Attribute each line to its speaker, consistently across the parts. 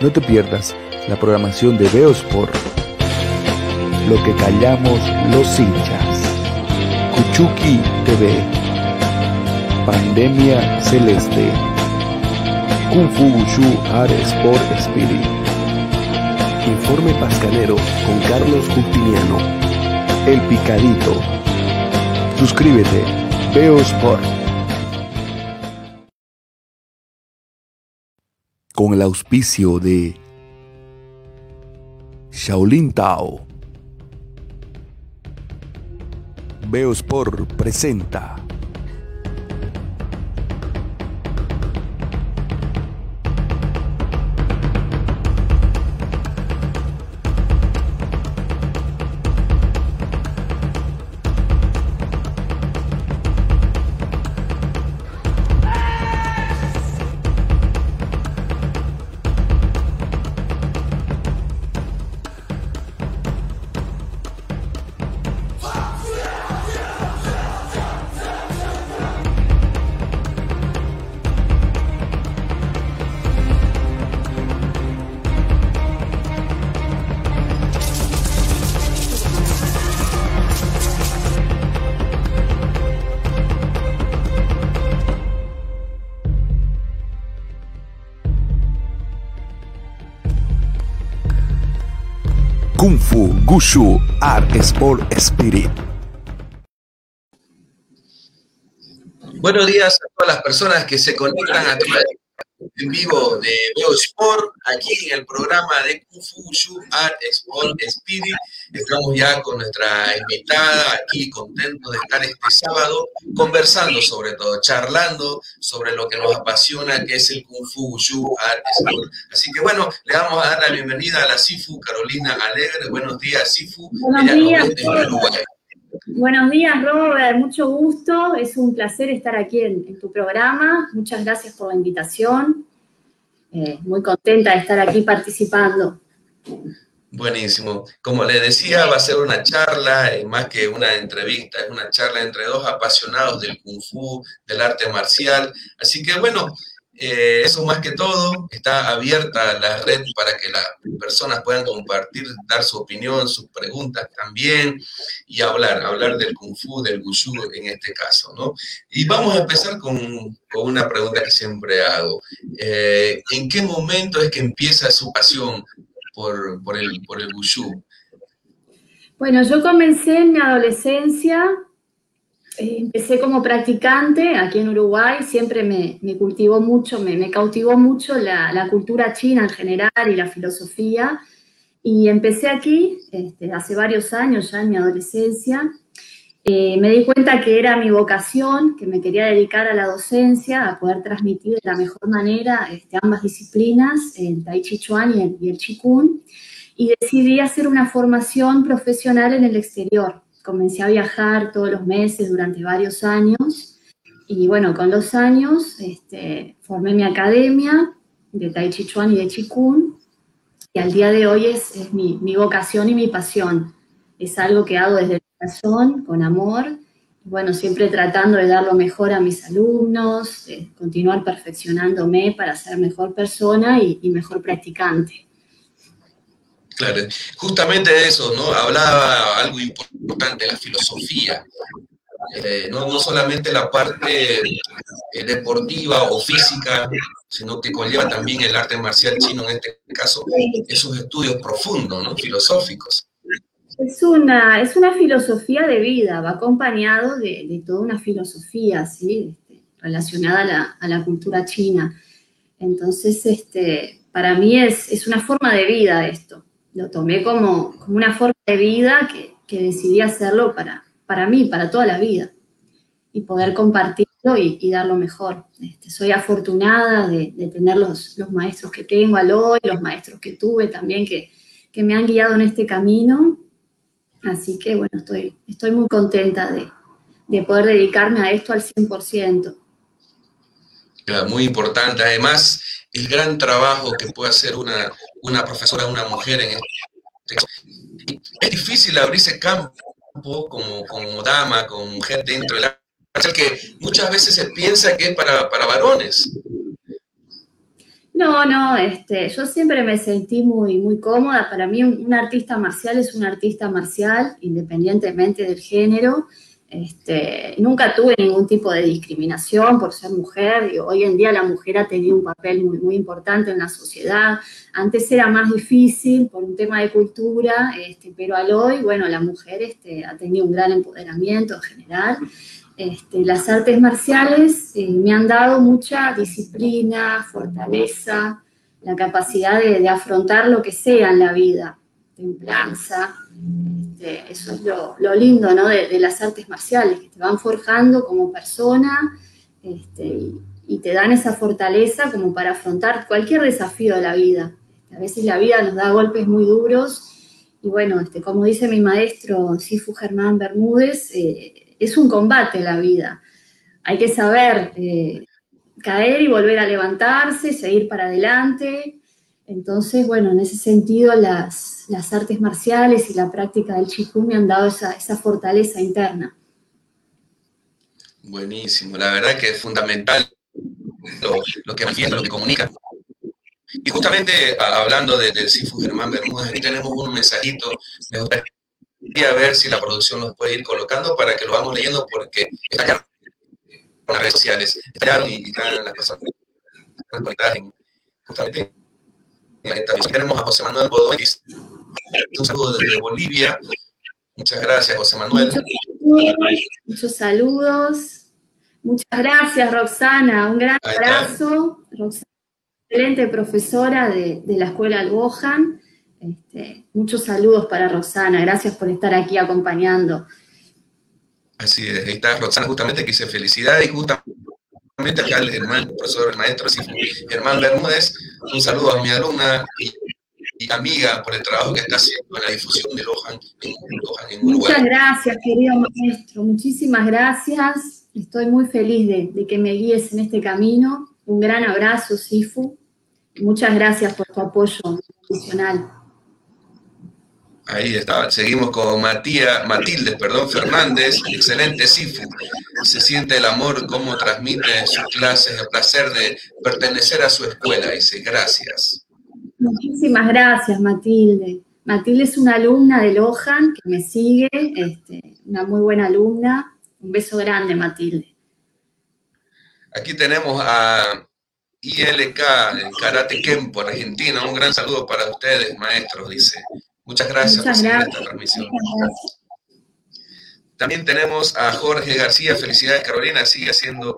Speaker 1: No te pierdas la programación de Beosport. Lo que callamos los hinchas. Kuchuki TV. Pandemia Celeste. Kung Fu Wushu Art Sport Spirit. Informe Pascalero con Carlos Justiniano. El Picadito. Suscríbete. Beosport. Con el auspicio de Shaolin Tao. Beosport presenta. Kung Fu Gushu Art Sport Spirit.
Speaker 2: Buenos días a todas las personas que se conectan a en vivo de Veo Sport, aquí en el programa de Kung Fu Wushu Art Sport Spirit. Estamos ya con nuestra invitada aquí, contentos de estar este sábado conversando sobre todo, charlando sobre lo que nos apasiona, que es el Kung Fu Wushu Art Sport. Así que bueno, le vamos a dar la bienvenida a la Sifu Carolina Alegre. Buenos días, Sifu.
Speaker 3: Buenos días. Buenos días, Robert. Mucho gusto. Es un placer estar aquí en, tu programa. Muchas gracias por la invitación. Eh, muy contenta de estar aquí participando.
Speaker 2: Buenísimo. Como le decía, va a ser una charla, eh, más que una entrevista, es una charla entre dos apasionados del kung fu, del arte marcial. Así que bueno, eh, eso más que todo, está abierta la red para que las personas puedan compartir, dar su opinión, sus preguntas también y hablar, hablar del Kung Fu, del Wushu en este caso, ¿no? Y vamos a empezar con, con una pregunta que siempre hago. Eh, ¿En qué momento es que empieza su pasión por, por, el, por el?
Speaker 3: Bueno, yo comencé en mi adolescencia eh, empecé como practicante aquí en Uruguay, siempre me, me cultivó mucho, me, me cautivó mucho la, la, cultura china en general y la filosofía. Y empecé aquí este, hace varios años, ya en mi adolescencia. Eh, me di cuenta que era mi vocación, que me quería dedicar a la docencia, a poder transmitir de la mejor manera este, ambas disciplinas, el Tai Chi Chuan y el, y el Qigong. Y decidí hacer una formación profesional en el exterior, comencé a viajar todos los meses durante varios años y bueno, con los años este, formé mi academia de Tai Chi Chuan y de Qigong y al día de hoy es, es mi, mi, vocación y mi pasión. Es algo que hago desde el corazón, con amor, y bueno, siempre tratando de dar lo mejor a mis alumnos, de continuar perfeccionándome para ser mejor persona y, y mejor practicante.
Speaker 2: Claro, justamente de eso, ¿no? Hablaba algo importante, la filosofía. Eh, no, no, solamente la parte eh, deportiva o física, sino que conlleva también el arte marcial chino, en este caso, esos estudios profundos, ¿no? Filosóficos.
Speaker 3: Es una, es una filosofía de vida, va acompañado de, toda una filosofía, ¿sí? Este, relacionada a la, a la, cultura china. Entonces, este, para mí es, es una forma de vida esto lo tomé como, como una forma de vida que, que, decidí hacerlo para, para mí, para toda la vida, y poder compartirlo y, y dar lo mejor. Este, soy afortunada de, tener los, los maestros que tengo al hoy, los maestros que tuve también que, que me han guiado en este camino. Así que bueno, estoy, estoy muy contenta de, de poder dedicarme a esto al 100%.
Speaker 2: Muy importante. Además, el gran trabajo que puede hacer una, una profesora, una mujer en este Es difícil abrirse campo como, como dama, como mujer dentro del arte, que muchas veces se piensa que es para, para varones.
Speaker 3: No, no, este, yo siempre me sentí muy, muy cómoda. Para mí un, artista marcial es un artista marcial, independientemente del género. Este, nunca tuve ningún tipo de discriminación por ser mujer. hoy en día la mujer ha tenido un papel muy, muy importante en la sociedad. Antes era más difícil por un tema de cultura, este, pero al hoy, bueno, la mujer este, ha tenido un gran empoderamiento en general. Las artes marciales eh, me han dado mucha disciplina, fortaleza, la capacidad de, afrontar lo que sea en la vida, templanza. Este, eso es lo, lindo de, las artes marciales, que te van forjando como persona este, y, te dan esa fortaleza como para afrontar cualquier desafío de la vida. a veces la vida nos da golpes muy duros y bueno, como dice mi maestro Sifu Germán Bermúdez, eh, es un combate la vida. Hay que saber eh, caer y volver a levantarse, seguir para adelante. Entonces, bueno, en ese sentido las, artes marciales y la práctica del Qigong me han dado esa, fortaleza interna.
Speaker 2: Buenísimo, la verdad que es fundamental lo, que manifiesta, lo que comunica. Y justamente hablando del de Sifu Germán Bermúdez, aquí tenemos un mensajito. Me gustaría ver si la producción nos puede ir colocando para que lo vamos leyendo porque está ya en las redes sociales, y están las personas conectadas en, justamente Tenemos a José Manuel Bodois, un saludo desde Bolivia. Muchas gracias, José Manuel.
Speaker 3: Muchos, saludos. Muchas gracias, Roxana. Un gran abrazo. Roxana, excelente profesora de, de la Escuela Albohan. Este, muchos saludos para Rosana, gracias por estar aquí acompañando.
Speaker 2: Así es, ahí está Rosana justamente que dice felicidades y justamente acá el hermano, el profesor, el maestro Germán Bermúdez, un saludo a mi alumna y, amiga por el trabajo que está haciendo en la difusión de Lohan
Speaker 3: Muchas gracias, querido maestro, muchísimas gracias. Estoy muy feliz de, de que me guíes en este camino. Un gran abrazo, Sifu. Muchas gracias por tu apoyo profesional.
Speaker 2: Ahí está. Seguimos con Matías, Matilde, perdón, Fernández, excelente Sifu. Se siente el amor, cómo transmite sus clases, el placer de pertenecer a su escuela. Dice, gracias.
Speaker 3: Muchísimas gracias, Matilde. Matilde es una alumna de Lohan que me sigue, este, una muy buena alumna. Un beso grande, Matilde.
Speaker 2: Aquí tenemos a ILK, el Karate Kempo, Argentina. Un gran saludo para ustedes, maestros, dice. Muchas gracias por esta transmisión. También tenemos a Jorge García. Felicidades, Carolina. Sigue haciendo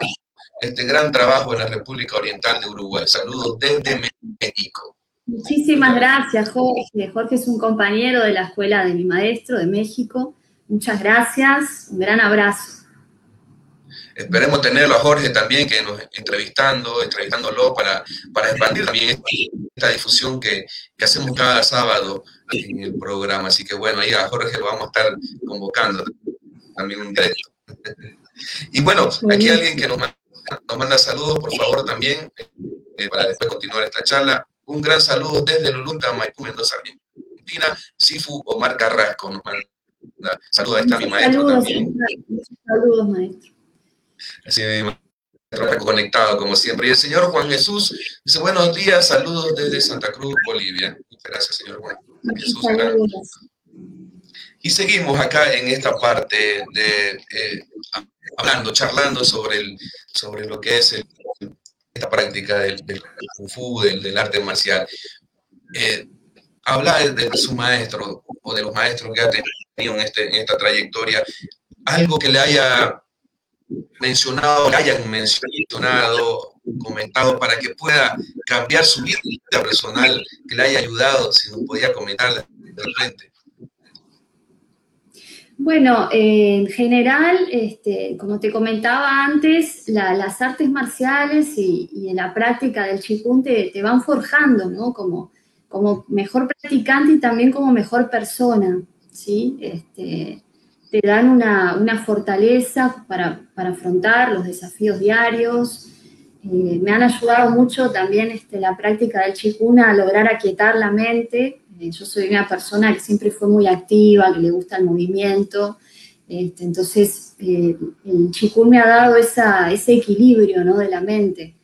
Speaker 2: este gran trabajo en la República Oriental de Uruguay. Saludos desde México.
Speaker 3: Muchísimas gracias, Jorge. Jorge es un compañero de la escuela de mi maestro de México. Muchas gracias. Un gran abrazo.
Speaker 2: Esperemos tenerlo a Jorge también, que nos entrevistando, entrevistándolo para, para expandir también esta difusión que, que, hacemos cada sábado en el programa. Así que bueno, ahí a Jorge lo vamos a estar convocando también un directo. Y bueno, aquí alguien que nos manda, nos manda saludos, por favor, también, eh, para después continuar esta charla. Un gran saludo desde Lulunta, Maipú, Mendoza, Argentina, Sifu Omar Carrasco nos manda. Saludos, ahí está mi maestro también.
Speaker 3: Saludos, maestro.
Speaker 2: Así conectado como siempre. Y el señor Juan Jesús dice, buenos días, saludos desde Santa Cruz, Bolivia. Gracias, señor Juan Y seguimos acá en esta parte de eh, hablando, charlando sobre, el, sobre lo que es esta práctica del, Kung Fu, del, arte marcial. Eh, habla de, su maestro o de los maestros que ha tenido en, este, en esta trayectoria, algo que le haya mencionado, que hayan mencionado, comentado, para que pueda cambiar su vida personal, que le haya ayudado, si nos podía comentar de repente.
Speaker 3: Bueno, en general, este, como te comentaba antes, las artes marciales y, en la práctica del Qigong te, te, van forjando, ¿no? Como, como mejor practicante y también como mejor persona, ¿sí? Este, te dan una, fortaleza para, afrontar los desafíos diarios. Me han ayudado mucho también este, la práctica del Qigong a lograr aquietar la mente. Eh, yo soy una persona que siempre fue muy activa, que le gusta el movimiento. Este, entonces, eh, el Qigong me ha dado ese equilibrio ¿no? de la mente.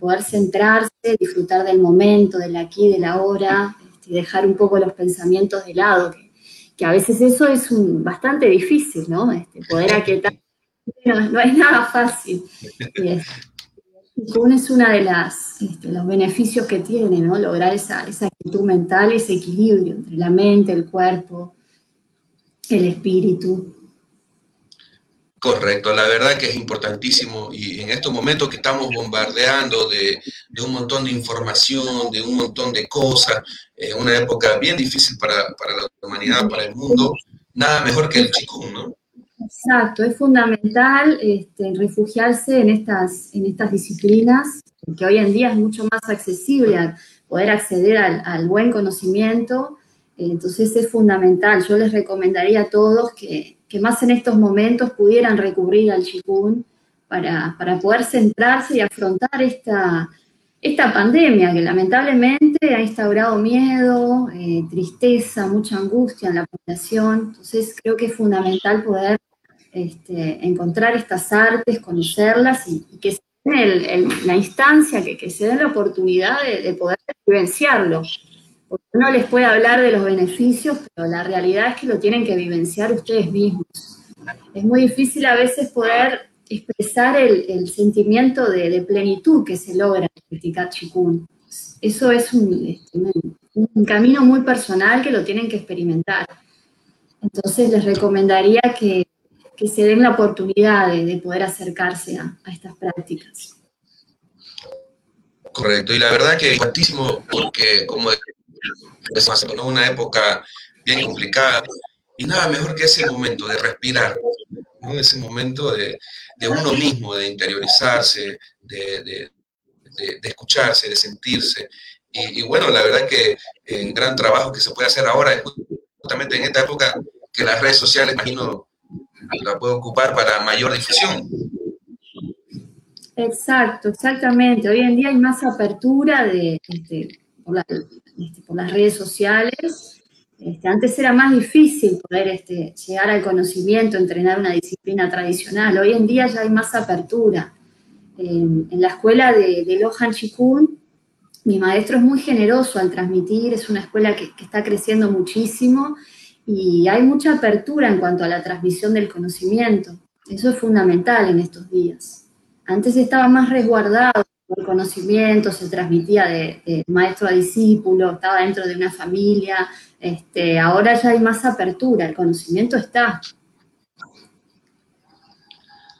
Speaker 3: poder centrarse, disfrutar del momento, del aquí, del ahora, este, dejar un poco los pensamientos de lado, que, a veces eso es bastante difícil, ¿no? Poder aquietar, no, es nada fácil. Y es una de las este, los beneficios que tiene, ¿no? Lograr esa, esa actitud mental ese equilibrio entre la mente, el cuerpo, el espíritu.
Speaker 2: Correcto, la verdad que es importantísimo y en estos momentos que estamos bombardeando de, un montón de información, de un montón de cosas, en una época bien difícil para, la humanidad, para el mundo, nada mejor que el chikung, ¿no?
Speaker 3: Exacto, es fundamental este, refugiarse en estas, en estas disciplinas, que hoy en día es mucho más accesible poder acceder al, buen conocimiento, entonces es fundamental. Yo les recomendaría a todos que, que más en estos momentos pudieran recurrir al Qigong para, para poder centrarse y afrontar esta, esta pandemia que lamentablemente ha instaurado miedo, eh, tristeza, mucha angustia en la población. Entonces creo que es fundamental poder este, encontrar estas artes, conocerlas y, que se den la instancia, que, que, se den la oportunidad de, de poder vivenciarlo. Porque uno les puede hablar de los beneficios, pero la realidad es que lo tienen que vivenciar ustedes mismos. Es muy difícil a veces poder expresar el, sentimiento de, plenitud que se logra en practicar Qigong. Eso es un, un, camino muy personal que lo tienen que experimentar. Entonces les recomendaría que, se den la oportunidad de, poder acercarse a, estas prácticas.
Speaker 2: Correcto, y la verdad que es importantísimo porque, como es una época bien complicada, y nada mejor que ese momento de respirar, ese momento de, uno mismo, de interiorizarse, de, escucharse, de sentirse. Y, bueno, la verdad que el gran trabajo que se puede hacer ahora es justamente en esta época que las redes sociales, imagino, la puede ocupar para mayor difusión.
Speaker 3: Exacto, exactamente. Hoy en día hay más apertura de, este, este, por, las redes sociales. Este, antes era más difícil poder llegar al conocimiento, entrenar una disciplina tradicional. Hoy en día ya hay más apertura. en la escuela de, de Lohan Chikun, mi maestro es muy generoso al transmitir, es una escuela que, está creciendo muchísimo y hay mucha apertura en cuanto a la transmisión del conocimiento. Eso es fundamental en estos días. Antes estaba más resguardado el conocimiento se transmitía de, maestro a discípulo, estaba dentro de una familia, este, ahora ya hay más apertura, el conocimiento está.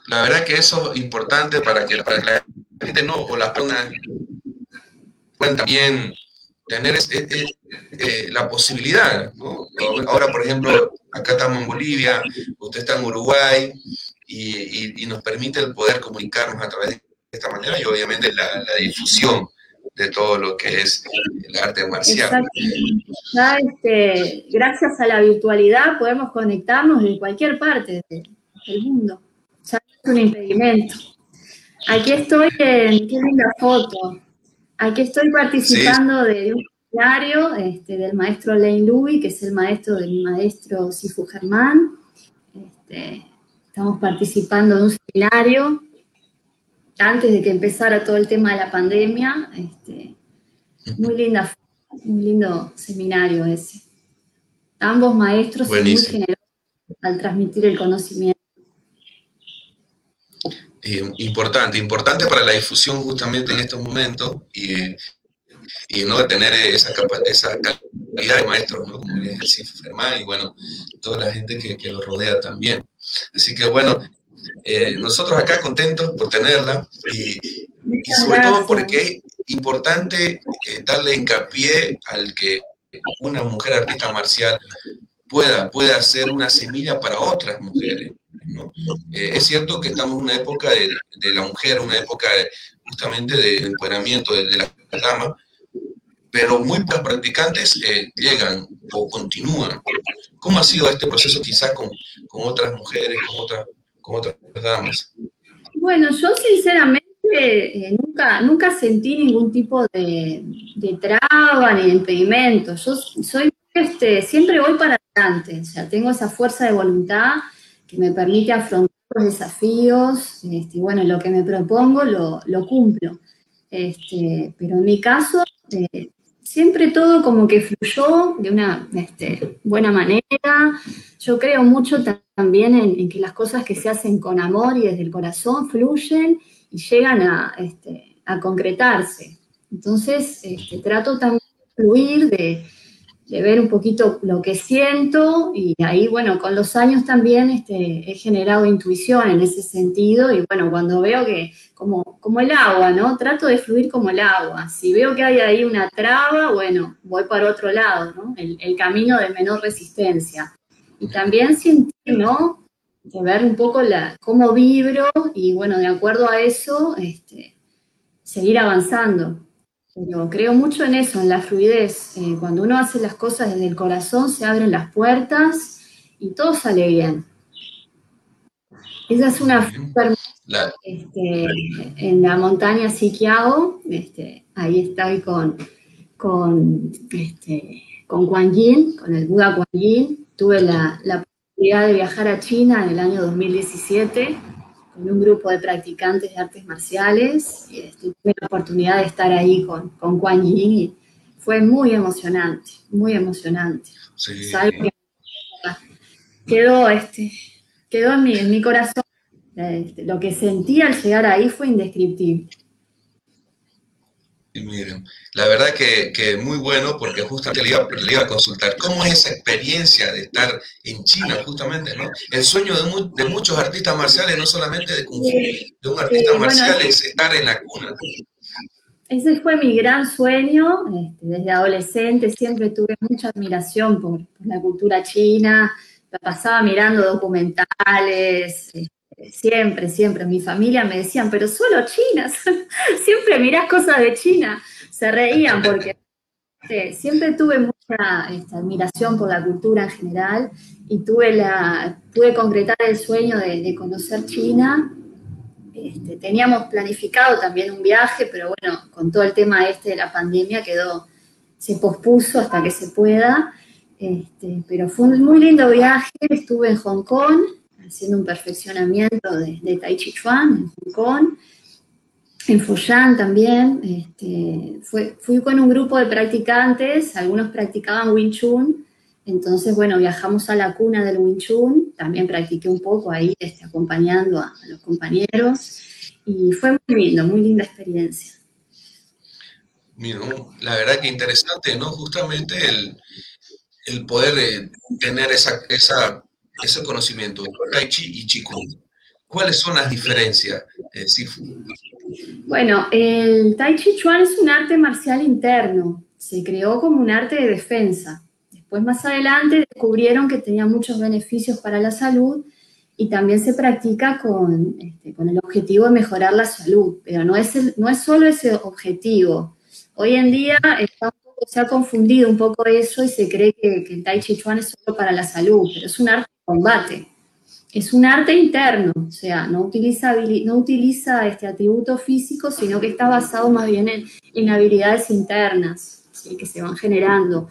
Speaker 2: La verdad que eso es importante para que, la gente no, o las personas puedan también tener eh, la posibilidad. Ahora, por ejemplo, acá estamos en Bolivia, usted está en Uruguay, y, y nos permite el poder comunicarnos a través de esta manera y obviamente la, difusión de todo lo que es el arte marcial.
Speaker 3: Ya, este, gracias a la virtualidad podemos conectarnos en cualquier parte del mundo. Ya es un impedimento. Aquí estoy en, qué linda foto. Aquí estoy participando de un seminario este, del maestro Lane Louis, que es el maestro del maestro Sifu Germán. Este, estamos participando de un seminario antes de que empezara todo el tema de la pandemia. Este, muy linda, muy lindo seminario ese. Ambos maestros son muy generosos al transmitir el conocimiento.
Speaker 2: Importante, importante para la difusión justamente en estos momentos y, y no tener esa, esa calidad de maestros, ¿no? como es el Fermán y bueno, toda la gente que, que lo rodea también. Así que bueno, eh, nosotros acá contentos por tenerla y, sobre todo porque es importante eh, darle hincapié al que una mujer artista marcial pueda, pueda ser una semilla para otras mujeres. Eh, es cierto que estamos en una época de, la mujer, una época justamente de empoderamiento de, la dama, pero muy pocas practicantes llegan o continúan. ¿Cómo ha sido este proceso quizás con, con otras mujeres, con otras ¿Cómo tratamos?
Speaker 3: Bueno, yo sinceramente eh, nunca, nunca sentí ningún tipo de, traba ni de impedimento. Yo soy, este, siempre voy para adelante, o sea, tengo esa fuerza de voluntad me permite afrontar los desafíos, este, bueno, lo que me propongo lo, cumplo. Este, pero en mi caso, eh, siempre todo como que fluyó de una este, buena manera. Yo creo mucho también en, que las cosas que se hacen con amor y desde el corazón fluyen y llegan a, este, a concretarse. Entonces, trato también de fluir, de, de ver un poquito lo que siento y ahí, bueno, con los años también este, he generado intuición en ese sentido y bueno, cuando veo que, como, como el agua, ¿no? Trato de fluir como el agua. Si veo que hay ahí una traba, bueno, voy para otro lado, ¿no? El, camino de menor resistencia. Y también sentir, ¿no? De ver un poco la, cómo vibro y bueno, de acuerdo a eso, este, seguir avanzando. Pero creo mucho en eso, en la fluidez. Eh, cuando uno hace las cosas desde el corazón, se abren las puertas y todo sale bien. Esa es una este, en la montaña Siquiao, este, ahí estoy con, con, este, con Kuan Yin, con el Buda Kuan Yin. Tuve la, la posibilidad de viajar a China en el año 2017 con un grupo de practicantes de artes marciales y este, tuve la oportunidad de estar ahí con, con Kuan Yin y fue muy emocionante, muy emocionante. quedó, este, quedó en mi, en mi corazón. Este, lo que sentí al llegar ahí fue indescriptible.
Speaker 2: Y miren, la verdad que, que, muy bueno porque justamente le iba, le iba, a consultar cómo es esa experiencia de estar en China, justamente, ¿no? El sueño de, de muchos artistas marciales, no solamente de de un artista marcial, es estar en la cuna.
Speaker 3: Ese fue mi gran sueño. Este, desde adolescente siempre tuve mucha admiración por, por la cultura china. La pasaba mirando documentales, Siempre, siempre. Mi familia me decían, pero solo China, siempre mirás cosas de China. Se reían porque siempre tuve mucha este, admiración por la cultura en general y tuve la, pude concretar el sueño de, conocer China. Este, teníamos planificado también un viaje, pero bueno, con todo el tema este de la pandemia quedó, se pospuso hasta que se pueda. Este, pero fue un muy lindo viaje, estuve en Hong Kong, haciendo un perfeccionamiento de, Tai Chi Chuan en Hong Kong, en Fuyang también. Este, fui con un grupo de practicantes, algunos practicaban Wing Chun, entonces, bueno, viajamos a la cuna del Wing Chun, también practiqué un poco ahí este, acompañando a, los compañeros y fue muy lindo, muy linda experiencia.
Speaker 2: Mira, la verdad que interesante, ¿no? Justamente el, poder eh, tener esa, esa ese conocimiento Tai Chi y Qigong. ¿Cuáles son las diferencias, eh, Sifu?
Speaker 3: Bueno, el Tai Chi Chuan es un arte marcial interno. Se creó como un arte de defensa. Después, más adelante, descubrieron que tenía muchos beneficios para la salud y también se practica con, este, con el objetivo de mejorar la salud, pero no es, no es solo ese objetivo. Hoy en día se ha confundido un poco eso y se cree que, que el Tai Chi Chuan es solo para la salud, pero es un arte combate. Es un arte interno, o sea, no utiliza, no utiliza este atributo físico, sino que está basado más bien en, habilidades internas que se van generando.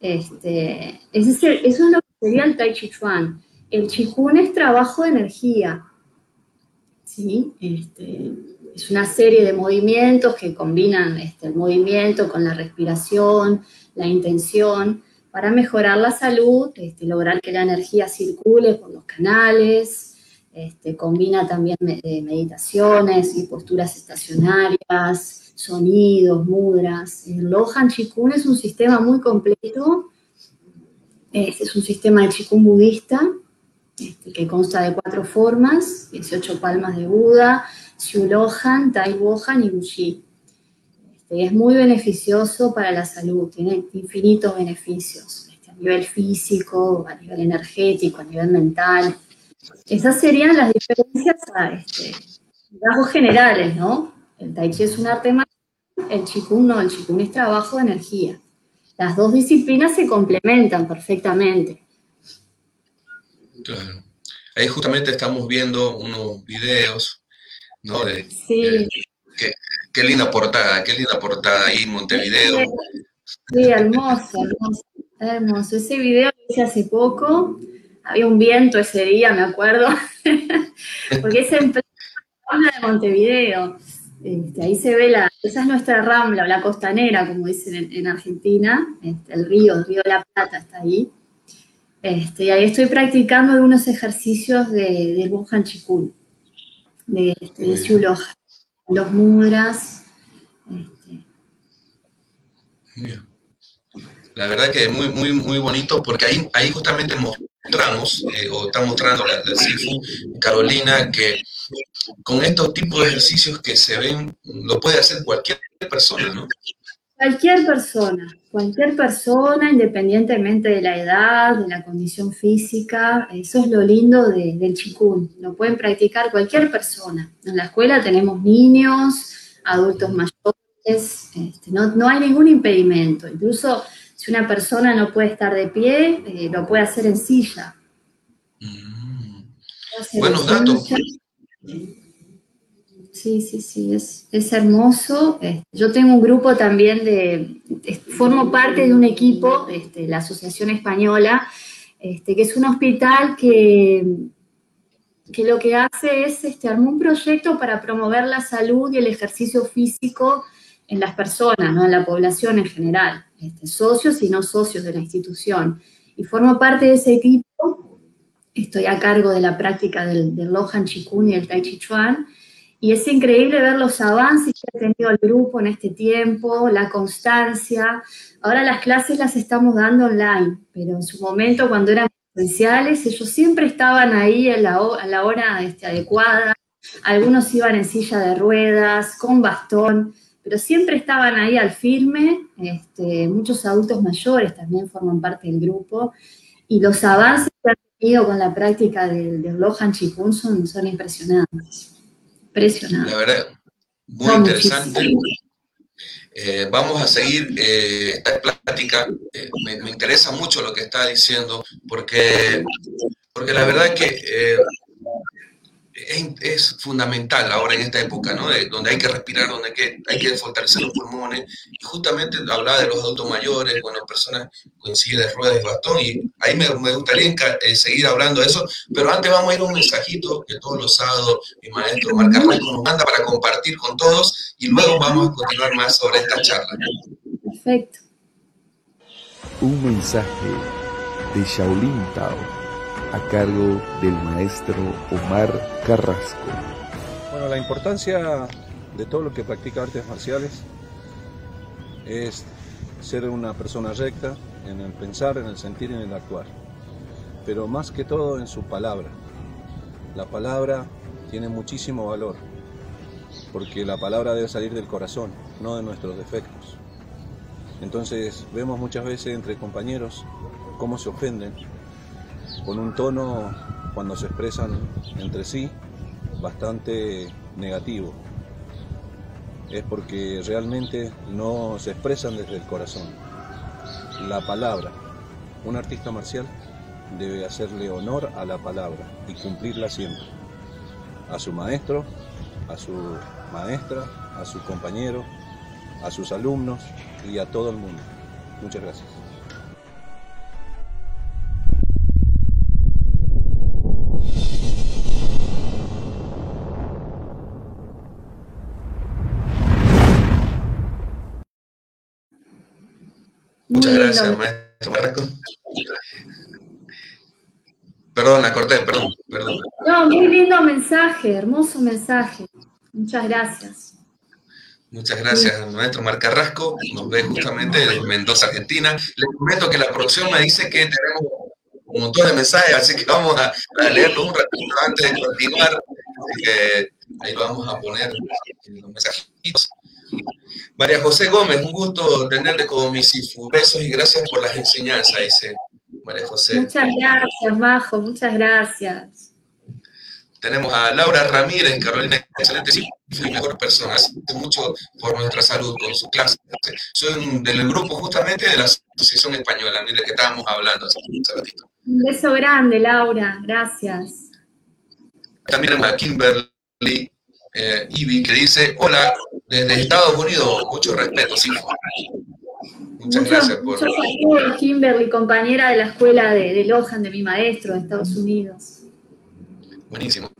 Speaker 3: Este, eso es lo que sería el Tai Chi Chuan. El Qigong es trabajo de energía. ¿sí? Este, es una serie de movimientos que combinan este, el movimiento con la respiración, la intención para mejorar la salud, este, lograr que la energía circule por los canales, este, combina también eh, meditaciones y posturas estacionarias, sonidos, mudras. El Lohan Chikun es un sistema muy completo, es un sistema de Chikun budista este, que consta de cuatro formas, 18 palmas de Buda, Lohan, Tai Wohan y Wuxi. Este, es muy beneficioso para la salud, tiene infinitos beneficios este, a nivel físico, a nivel energético, a nivel mental. Esas serían las diferencias a este, rasgos generales, ¿no? El Tai Chi es un arte más, el Qigong no, el Qigong es trabajo de energía. Las dos disciplinas se complementan perfectamente.
Speaker 2: Claro. Ahí justamente estamos viendo unos videos, ¿no? De,
Speaker 3: sí.
Speaker 2: Qué linda portada, qué linda portada ahí en Montevideo.
Speaker 3: Sí, hermoso, hermoso, hermoso. Ese video lo hice hace poco, había un viento ese día, me acuerdo, porque es en plena de Montevideo. Este, ahí se ve la, esa es nuestra rambla, la costanera, como dicen en, Argentina, este, el río, el río de la Plata está ahí. Este, y ahí estoy practicando algunos ejercicios de, de Wuhan Chikun, de, este, de los mudras. Este.
Speaker 2: La verdad que es muy, muy, muy bonito porque ahí, ahí justamente mostramos, eh, o está mostrando la, la Carolina, que con estos tipos de ejercicios que se ven, lo puede hacer cualquier persona, ¿no?
Speaker 3: Cualquier persona, cualquier persona, independientemente de la edad, de la condición física, eso es lo lindo del chikun, lo pueden practicar cualquier persona. En la escuela tenemos niños, adultos mayores, este, no, hay ningún impedimento, incluso si una persona no puede estar de pie, eh, lo puede hacer en silla.
Speaker 2: Mm. Buenos datos.
Speaker 3: Sí, sí, sí, es, es hermoso. Yo tengo un grupo también de, formo parte de un equipo, este, la Asociación Española, este, que es un hospital que, que lo que hace es este, armar un proyecto para promover la salud y el ejercicio físico en las personas, ¿no? en la población en general, este, socios y no socios de la institución. Y formo parte de ese equipo, estoy a cargo de la práctica del, del Lohan Chikun y el Tai Chi Chuan, y es increíble ver los avances que ha tenido el grupo en este tiempo, la constancia. Ahora las clases las estamos dando online, pero en su momento cuando eran presenciales, ellos siempre estaban ahí a la, a la hora este, adecuada. Algunos iban en silla de ruedas, con bastón, pero siempre estaban ahí al firme. Este, muchos adultos mayores también forman parte del grupo. Y los avances que han tenido con la práctica del, Lohan Chikun son impresionantes.
Speaker 2: La verdad, muy interesante. Eh, vamos a seguir eh, esta plática. Eh, me, interesa mucho lo que está diciendo, porque, porque la verdad es que es, fundamental ahora en esta época, ¿no? donde hay que respirar, donde hay que, hay que fortalecer los pulmones. Y justamente hablaba de los adultos mayores, cuando personas con silla de ruedas de bastón, y ahí me, me gustaría eh, seguir hablando de eso, pero antes vamos a ir a un mensajito que todos los sábados mi maestro Marca nos manda para compartir con todos, y luego vamos a continuar más sobre esta charla.
Speaker 3: Perfecto.
Speaker 1: Un mensaje de Shaolin Tao a cargo del maestro Omar Carrasco.
Speaker 4: Bueno, la importancia de todo lo que practica artes marciales es ser una persona recta en el pensar, en el sentir y en el actuar, pero más que todo en su palabra. La palabra tiene muchísimo valor, porque la palabra debe salir del corazón, no de nuestros defectos. Entonces vemos muchas veces entre compañeros cómo se ofenden con un tono cuando se expresan entre sí bastante negativo. Es porque realmente no se expresan desde el corazón. La palabra. Un artista marcial debe hacerle honor a la palabra y cumplirla siempre. A su maestro, a su maestra, a sus compañeros, a sus alumnos y a todo el mundo. Muchas gracias.
Speaker 2: Gracias, maestro Marco. Perdón, la corté, perdón, perdón.
Speaker 3: No, muy lindo mensaje, hermoso mensaje. Muchas gracias.
Speaker 2: Muchas gracias, maestro Mar Carrasco. Nos ve justamente de Mendoza, Argentina. Les comento que la producción me dice que tenemos un montón de mensajes, así que vamos a, leerlo un ratito antes de continuar. Así que ahí vamos a poner los mensajitos. María José Gómez, un gusto tenerle como mi Sifu. Besos y gracias por las enseñanzas, dice María José.
Speaker 3: Muchas gracias, Majo, muchas gracias.
Speaker 2: Tenemos a Laura Ramírez, Carolina, excelente y mejor persona. Hace mucho por nuestra salud con su clase. Soy del grupo justamente de la Asociación Española, mire que estábamos hablando hace un
Speaker 3: ratito. Un beso grande, Laura, gracias.
Speaker 2: También a Kimberly eh, Ivy, que dice, hola, desde Estados Unidos, mucho respeto, sí.
Speaker 3: Muchas gracias por... Mucho Kimberly, compañera de la escuela de, de Lohan, de mi maestro, de Estados Unidos.
Speaker 2: Buenísimo.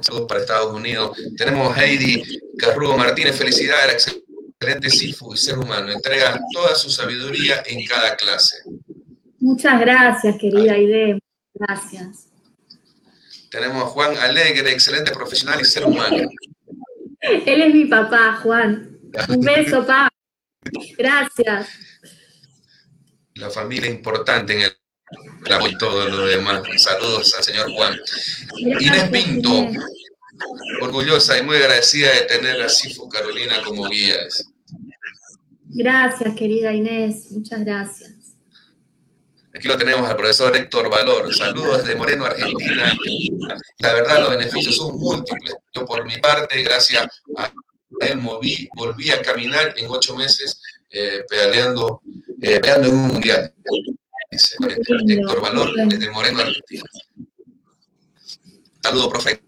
Speaker 2: Saludos para Estados Unidos. Tenemos Heidi Carrugo Martínez, felicidades, excelente Sifu y ser humano. Entrega toda su sabiduría en cada clase.
Speaker 3: Muchas gracias, querida Aide. Gracias.
Speaker 2: Tenemos a Juan Alegre, excelente profesional y ser humano.
Speaker 3: Él es mi papá, Juan. Un beso, papá. Gracias.
Speaker 2: La familia importante en el y todo lo demás. Saludos al señor Juan. Inés Pinto, orgullosa y muy agradecida de tener a Sifu Carolina como guía.
Speaker 3: Gracias, querida Inés. Muchas gracias.
Speaker 2: Aquí lo tenemos al profesor Héctor Valor. Saludos desde Moreno, Argentina. La verdad, los beneficios son múltiples. Yo, por mi parte, gracias a él, volví a caminar en ocho meses eh, pedaleando, eh, en un mundial. Héctor Valor desde Moreno, Argentina. Saludos, profe.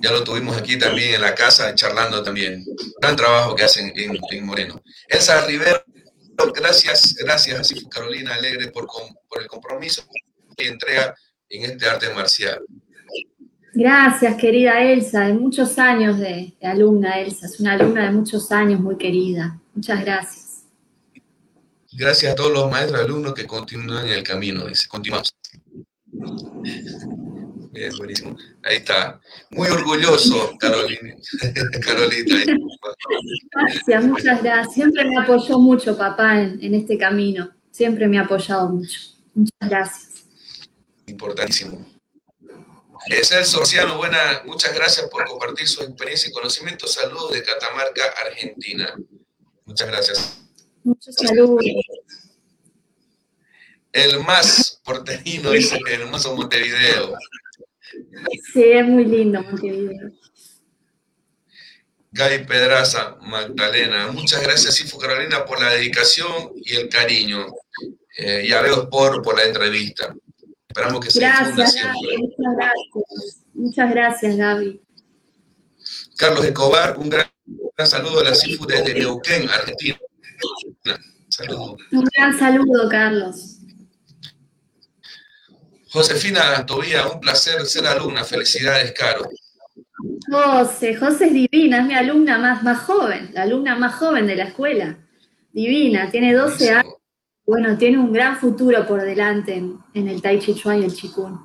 Speaker 2: Ya lo tuvimos aquí también en la casa, charlando también. Gran trabajo que hacen en, en Moreno. Elsa Rivero gracias, gracias a Carolina Alegre por, por el compromiso que entrega en este arte marcial.
Speaker 3: Gracias, querida Elsa, de muchos años de, alumna Elsa, es una alumna de muchos años muy querida. Muchas gracias.
Speaker 2: Gracias a todos los maestros y alumnos que continúan en el camino, dice, continuamos. Bien, buenísimo. Ahí está. Muy orgulloso, Carolina. Carolita.
Speaker 3: Gracias, muchas gracias. Siempre me apoyó mucho, papá, en, este camino. Siempre me ha apoyado mucho. Muchas gracias.
Speaker 2: Importantísimo. el Sociano, buena, muchas gracias por compartir su experiencia y conocimiento. Saludos de Catamarca, Argentina. Muchas gracias.
Speaker 3: Muchos saludos.
Speaker 2: El más porterino dice el hermoso Montevideo.
Speaker 3: Sí, es muy lindo Montevideo.
Speaker 2: Gaby Pedraza, Magdalena. Muchas gracias, Sifu Carolina, por la dedicación y el cariño. Eh, y a Veo por, por la entrevista. Esperamos que se
Speaker 3: gracias, siempre. Muchas gracias. Muchas gracias, Gaby.
Speaker 2: Carlos Escobar, un gran, saludo a la Sifu desde Neuquén, Argentina.
Speaker 3: Saludo. Un gran saludo, Carlos.
Speaker 2: Josefina Tobía, un placer ser alumna. Felicidades, Caro.
Speaker 3: José, José es divina, es mi alumna más, más joven, la alumna más joven de la escuela. Divina, tiene 12 años. Bueno, tiene un gran futuro por delante en, el Tai Chi Chuan y el Chikun.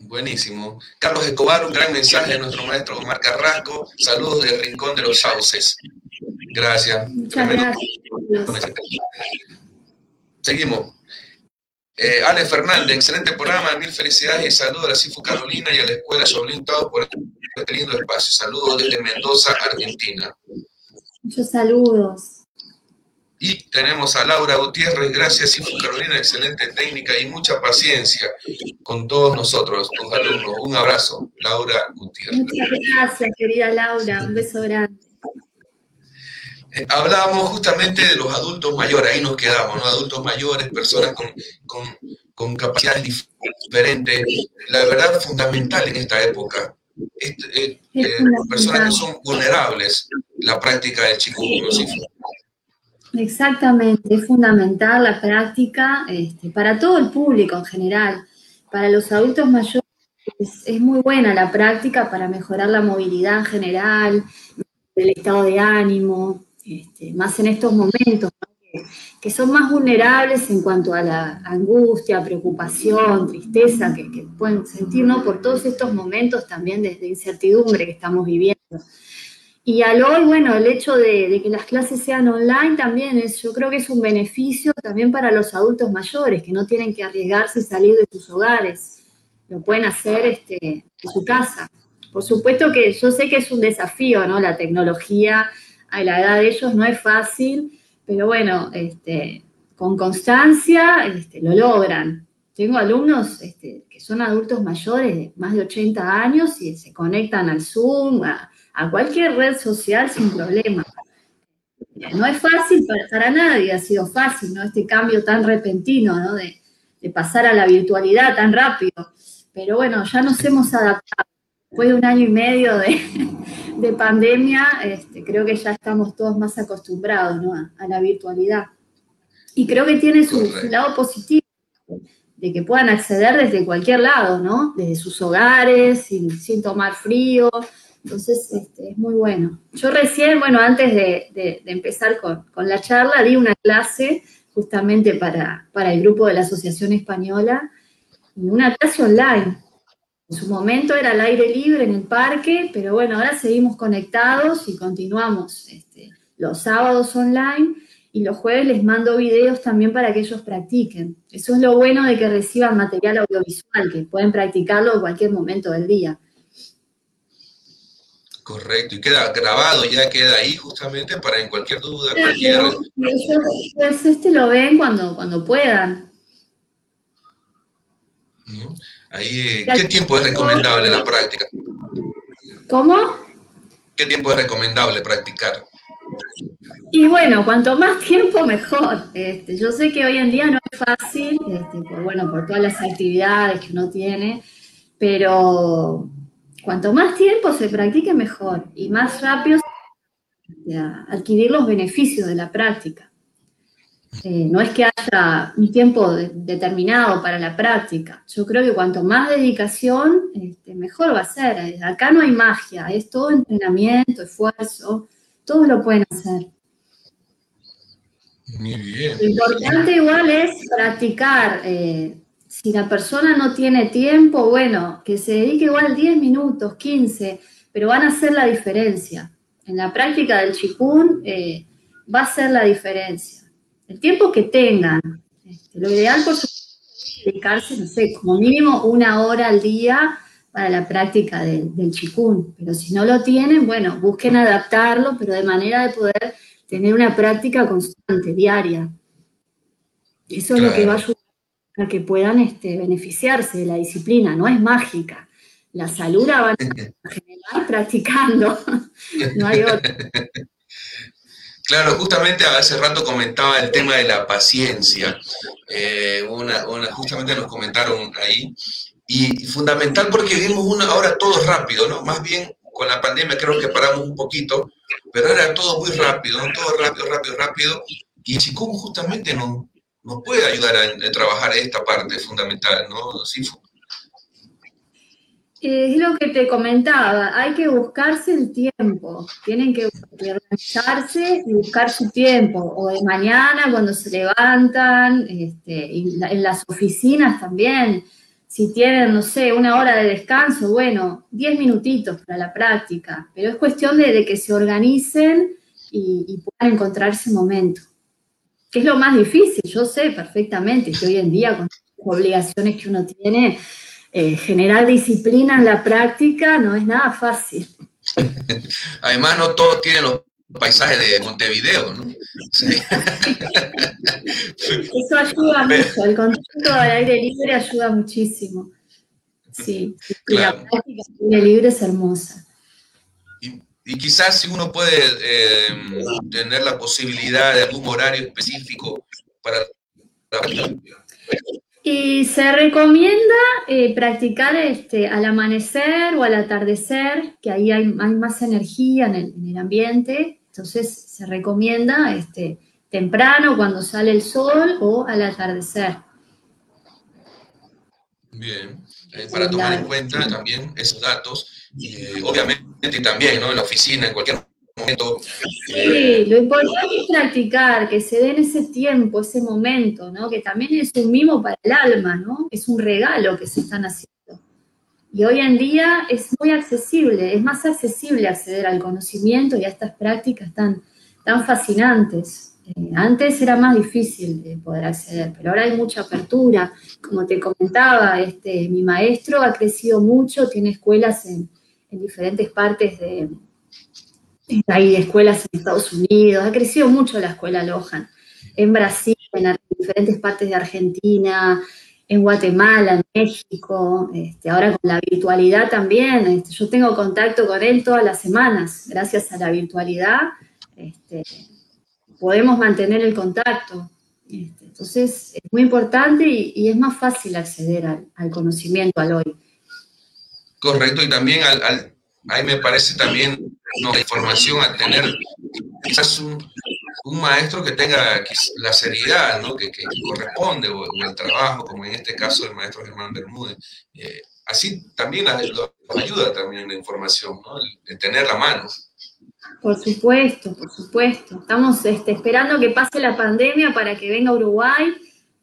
Speaker 2: Buenísimo. Carlos Escobar, un gran mensaje de nuestro maestro Omar Carrasco. Saludos del Rincón de los Sauces. Gracias.
Speaker 3: Muchas gracias.
Speaker 2: Seguimos. Eh, Ale Fernández, excelente programa, mil felicidades y saludos a la CIFU Carolina y a la Escuela Soblin por este lindo espacio. Saludos desde Mendoza, Argentina.
Speaker 3: Muchos saludos.
Speaker 2: Y tenemos a Laura Gutiérrez, gracias CIFU Carolina, excelente técnica y mucha paciencia con todos nosotros, tus alumnos. Un abrazo, Laura Gutiérrez.
Speaker 3: Muchas gracias, querida Laura, un beso grande.
Speaker 2: Eh, hablábamos justamente de los adultos mayores, ahí nos quedamos, ¿no? Adultos mayores, personas con, capacidades diferentes. La verdad fundamental en esta época, eh, personas que son vulnerables, la práctica del chico
Speaker 3: Exactamente, es fundamental la práctica este, para todo el público en general. Para los adultos mayores es, es, muy buena la práctica para mejorar la movilidad en general, el estado de ánimo, este, más en estos momentos, que, son más vulnerables en cuanto a la angustia, preocupación, tristeza que, pueden sentir ¿no? por todos estos momentos también de, incertidumbre que estamos viviendo. Y al hoy, bueno, el hecho de, que las clases sean online también es, yo creo que es un beneficio también para los adultos mayores, que no tienen que arriesgarse y salir de sus hogares, lo pueden hacer este, en su casa. Por supuesto que yo sé que es un desafío, ¿no? La tecnología la edad de ellos no es fácil, pero bueno, este, con constancia este, lo logran. Tengo alumnos este, que son adultos mayores de más de 80 años y se conectan al Zoom, a, cualquier red social sin problema. No es fácil para, nadie, ha sido fácil, ¿no? Este cambio tan repentino, ¿no? De pasar a la virtualidad tan rápido. Pero bueno, ya nos hemos adaptado. Después de un año y medio de, de pandemia, este, creo que ya estamos todos más acostumbrados a, la virtualidad. Y creo que tiene su, lado positivo, de que puedan acceder desde cualquier lado, ¿no? Desde sus hogares, sin, tomar frío. Entonces, este, es muy bueno. Yo recién, bueno, antes de, empezar con, la charla, di una clase justamente para, para el grupo de la Asociación Española, y una clase online. En su momento era al aire libre en el parque, pero bueno, ahora seguimos conectados y continuamos este, los sábados online y los jueves les mando videos también para que ellos practiquen. Eso es lo bueno de que reciban material audiovisual, que pueden practicarlo en cualquier momento del día.
Speaker 2: Correcto, y queda grabado, ya queda ahí justamente para en cualquier duda, cualquier...
Speaker 3: Pues este lo ven cuando, cuando puedan.
Speaker 2: Ahí, ¿Qué tiempo es recomendable la práctica?
Speaker 3: ¿Cómo?
Speaker 2: ¿Qué tiempo es recomendable practicar?
Speaker 3: Y bueno, cuanto más tiempo mejor. Este, yo sé que hoy en día no es fácil, este, por, bueno, por todas las actividades que uno tiene, pero cuanto más tiempo se practique mejor y más rápido adquirir los beneficios de la práctica. Eh, no es que haya un tiempo determinado para la práctica. Yo creo que cuanto más dedicación, este, mejor va a ser. Acá no hay magia, es todo entrenamiento, esfuerzo, todos lo pueden hacer.
Speaker 2: Muy bien.
Speaker 3: Lo importante igual es practicar. Eh, si la persona no tiene tiempo, bueno, que se dedique igual 10 minutos, 15, pero van a hacer la diferencia. En la práctica del chikun eh, va a ser la diferencia. El tiempo que tengan. Este, lo ideal, por supuesto, es dedicarse, no sé, como mínimo una hora al día para la práctica del, del chikun. Pero si no lo tienen, bueno, busquen adaptarlo, pero de manera de poder tener una práctica constante, diaria. Eso es lo que va a ayudar a que puedan este, beneficiarse de la disciplina, no es mágica. La salud la van a generar practicando, no hay otra.
Speaker 2: Claro, justamente hace rato comentaba el tema de la paciencia. Eh, justamente nos comentaron ahí y fundamental porque vivimos una ahora todo rápido, ¿no? Más bien con la pandemia creo que paramos un poquito, pero era todo muy rápido, ¿no? Todo rápido, rápido, rápido. Y Chikung justamente nos, nos puede ayudar a, trabajar esta parte fundamental, ¿no, Sifu?
Speaker 3: Es lo que te comentaba, hay que buscarse el tiempo, tienen que organizarse y buscar su tiempo, o de mañana cuando se levantan, este, en las oficinas también, si tienen, no sé, una hora de descanso, bueno, 10 minutitos para la práctica, pero es cuestión de, que se organicen y, puedan encontrar ese momento. Que es lo más difícil, yo sé perfectamente que hoy en día con las obligaciones que uno tiene, eh, generar disciplina en la práctica no es nada fácil.
Speaker 2: Además, no todos tienen los paisajes de Montevideo, ¿no?
Speaker 3: Eso ayuda mucho, el contacto al aire libre ayuda muchísimo. Sí, la práctica al aire libre es hermosa.
Speaker 2: Y, quizás si uno puede eh, tener la posibilidad de algún horario específico para la
Speaker 3: y se recomienda eh, practicar este, al amanecer o al atardecer, que ahí hay, más energía en el, ambiente. Entonces se recomienda este, temprano, cuando sale el sol, o al atardecer.
Speaker 2: Bien, eh, para tomar en cuenta también esos datos, y obviamente también ¿no? en la oficina, en cualquier
Speaker 3: Sí, lo importante es practicar, que se den ese tiempo, ese momento, ¿no? Que también es un mimo para el alma, ¿no? Es un regalo que se están haciendo. Y hoy en día es muy accesible, es más accesible acceder al conocimiento y a estas prácticas tan, tan fascinantes. Eh, antes era más difícil de poder acceder, pero ahora hay mucha apertura. Como te comentaba, este, mi maestro ha crecido mucho, tiene escuelas en diferentes partes de, hay escuelas en Estados Unidos, ha crecido mucho la escuela Lohan, en Brasil, en diferentes partes de Argentina, en Guatemala, en México, este, ahora con la virtualidad también, este, yo tengo contacto con él todas las semanas, gracias a la virtualidad, este, podemos mantener el contacto. entonces, es muy importante y, es más fácil acceder al, conocimiento al hoy.
Speaker 2: Correcto, y también al, ahí me parece también la información a tener quizás un, un maestro que tenga la seriedad ¿no? que, corresponde o, el trabajo, como en este caso el maestro Germán Bermúdez. Eh, así también ayuda también la información, ¿no? el, tener la mano.
Speaker 3: Por supuesto, por supuesto. Estamos este, esperando que pase la pandemia para que venga Uruguay.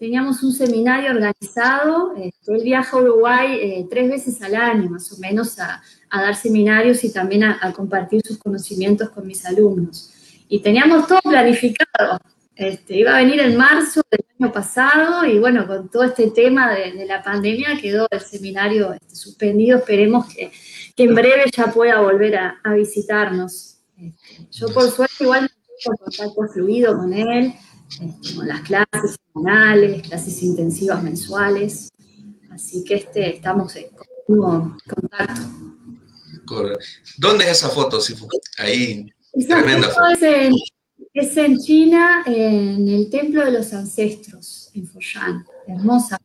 Speaker 3: Teníamos un seminario organizado. Este, él viaja a Uruguay eh, tres veces al año, más o menos, a, dar seminarios y también a compartir sus conocimientos con mis alumnos y teníamos todo planificado. Este, iba a venir en marzo del año pasado y bueno, con todo este tema de, la pandemia quedó el seminario este, suspendido. Esperemos que, en breve ya pueda volver a, visitarnos. Este, yo por suerte igual tengo contacto fluido con él, con las clases semanales, clases intensivas mensuales. Así que este, estamos en contacto.
Speaker 2: ¿Dónde es esa foto, Sifu? Ahí
Speaker 3: es en, China, en el Templo de los Ancestros, en Foshan. Hermosa.